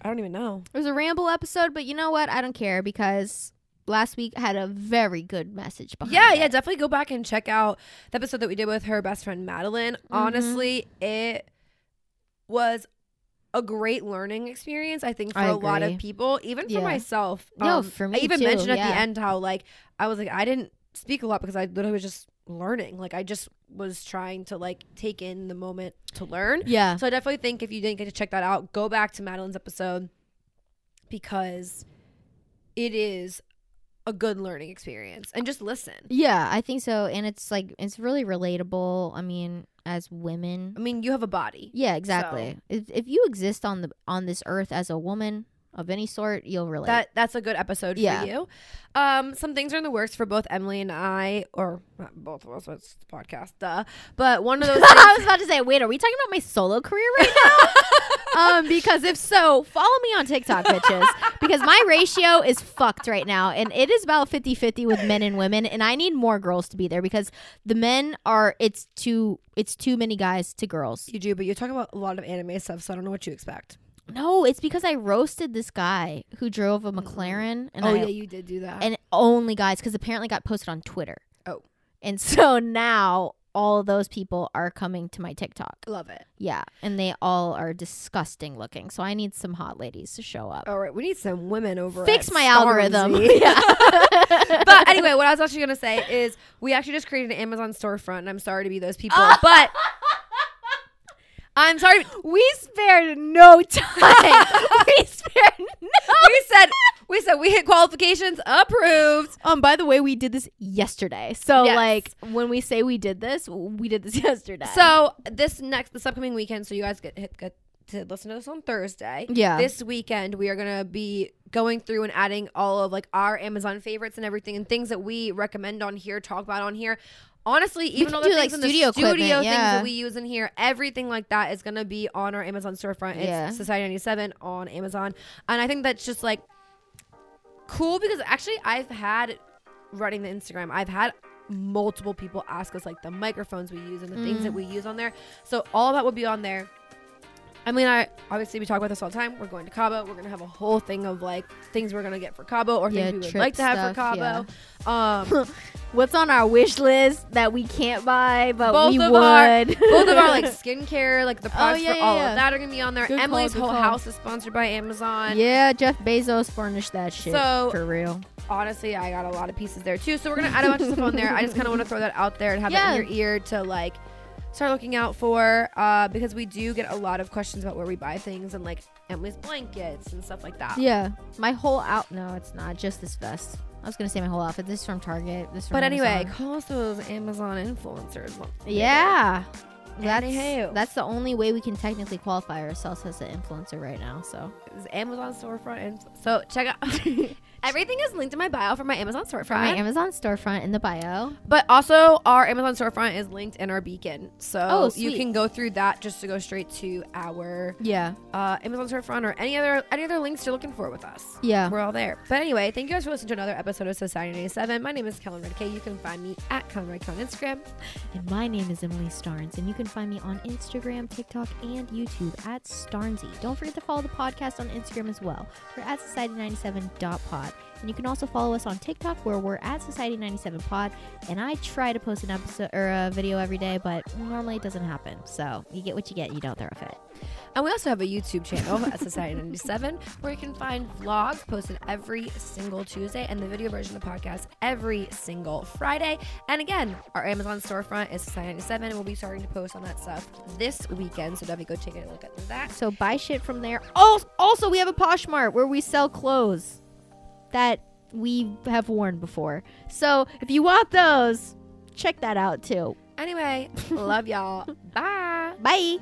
I don't even know. It was a ramble episode, but you know what? I don't care because last week had a very good message behind Yeah, it. yeah, definitely go back and check out the episode that we did with her best friend Madeline. Mm-hmm. Honestly, it was a great learning experience. I think for I a lot of people, even for Yeah. myself. No, Um, for I even too, mentioned at the end how like I was like I didn't speak a lot because I literally was just learning. Like I just was trying to like take in the moment to learn. Yeah. So I definitely think if you didn't get to check that out, go back to Madeline's episode because it is a good learning experience and just listen. Yeah, I think so. And it's like, it's really relatable. I mean, as women. I mean, you have a body. Yeah, exactly. If, if you exist on the on this earth as a woman, of any sort, you'll relate. That that's a good episode Yeah. for you. Um, some things are in the works for both Emily and I, or not both of us. It's the podcast, duh. But one of <laughs> those. I was about to say, wait, are we talking about my solo career right now? <laughs> um, because if so, follow me on TikTok, bitches. Because my ratio is fucked right now, and it is about 50-50 with men and women, and I need more girls to be there because the men are it's too it's too many guys to girls. you do, but you're talking about a lot of anime stuff, so I don't know what you expect. No, it's because I roasted this guy who drove a mm-hmm. McLaren, and oh I, yeah, you did do that. and only guys because apparently got posted on Twitter. Oh. and so now all of those people are coming to my TikTok. Love it. Yeah, and they all are disgusting looking. So I need some hot ladies to show up. All right, we need some women over. Fix my algorithm. <laughs> Yeah. <laughs> but anyway, what I was actually gonna say is we actually just created an Amazon storefront, and I'm sorry to be those people, <laughs> but I'm sorry. we spared no time. <laughs> <laughs> we spared no. We said we said we hit qualifications approved. Um. By the way, we did this yesterday. So Yes. like when we say we did this, we did this <laughs> yesterday. So this next this upcoming weekend, so you guys get hit get to listen to this on Thursday. yeah. This weekend we are gonna be going through and adding all of like our Amazon favorites and everything and things that we recommend on here, talk about on here. Honestly, even all the do, things like, in the studio studio equipment, things that we use in here, everything like that is gonna be on our Amazon storefront. It's Yeah. Society 97 on Amazon. And I think that's just like cool because actually I've had running the Instagram, I've had multiple people ask us like the microphones we use and the things Mm. that we use on there. So all that will be on there. I mean, I obviously we talk about this all the time. We're going to Cabo. We're gonna have a whole thing of like things we're gonna get for Cabo or Yeah, things we would like to have for Cabo. Um, <laughs> What's on our wish list that we can't buy, but Both we of would? our- <laughs> both of our like skincare, like the products Oh, yeah, for yeah, all yeah. of that are gonna be on there. Good Emily's good whole call. house is sponsored by Amazon. yeah, Jeff Bezos furnished that shit So- for real. honestly, I got a lot of pieces there too. So we're gonna add a bunch of stuff on there. I just kind of want to throw that out there and have Yeah. that in your ear to like start looking out for uh, because we do get a lot of questions about where we buy things and like Emily's blankets and stuff like that. Yeah, my whole out. No, it's not just this vest. I was gonna say my whole outfit. This is from Target. This from But anyway, call us those Amazon influencers. yeah. That's Anywho. that's the only way we can technically qualify ourselves as an influencer right now. So It's Amazon storefront. And so check out <laughs> <laughs> everything is linked in my bio for my Amazon storefront. from my Amazon storefront in the bio. But also, our Amazon storefront is linked in our beacon, so Oh, you can go through that just to go straight to our Yeah, uh, Amazon storefront or any other any other links you're looking for with us. yeah. We're all there. But anyway, thank you guys for listening to another episode of Society 97. My name is Kellen Redcay. You can find me at Kellen Redcay on Instagram. And my name is Emily Starnes, and you can find me on Instagram, TikTok, and YouTube at Starnesey. Don't forget to follow the podcast on Instagram as well. We're at Society97.pod. And you can also follow us on TikTok where we're at Society97pod. And I try to post an episode or a video every day, but normally it doesn't happen. So you get what you get, you don't throw a fit. And we also have a YouTube channel <laughs> at Society 97 where you can find vlogs posted every single Tuesday and the video version of the podcast every single Friday. And again, our Amazon storefront is Society 97 and we'll be starting to post on that stuff this weekend. So definitely go take a look at that. So buy shit from there. Oh, also we have a Poshmark where we sell clothes that we have worn before. So if you want those, check that out too. Anyway, <laughs> love y'all. Bye. Bye.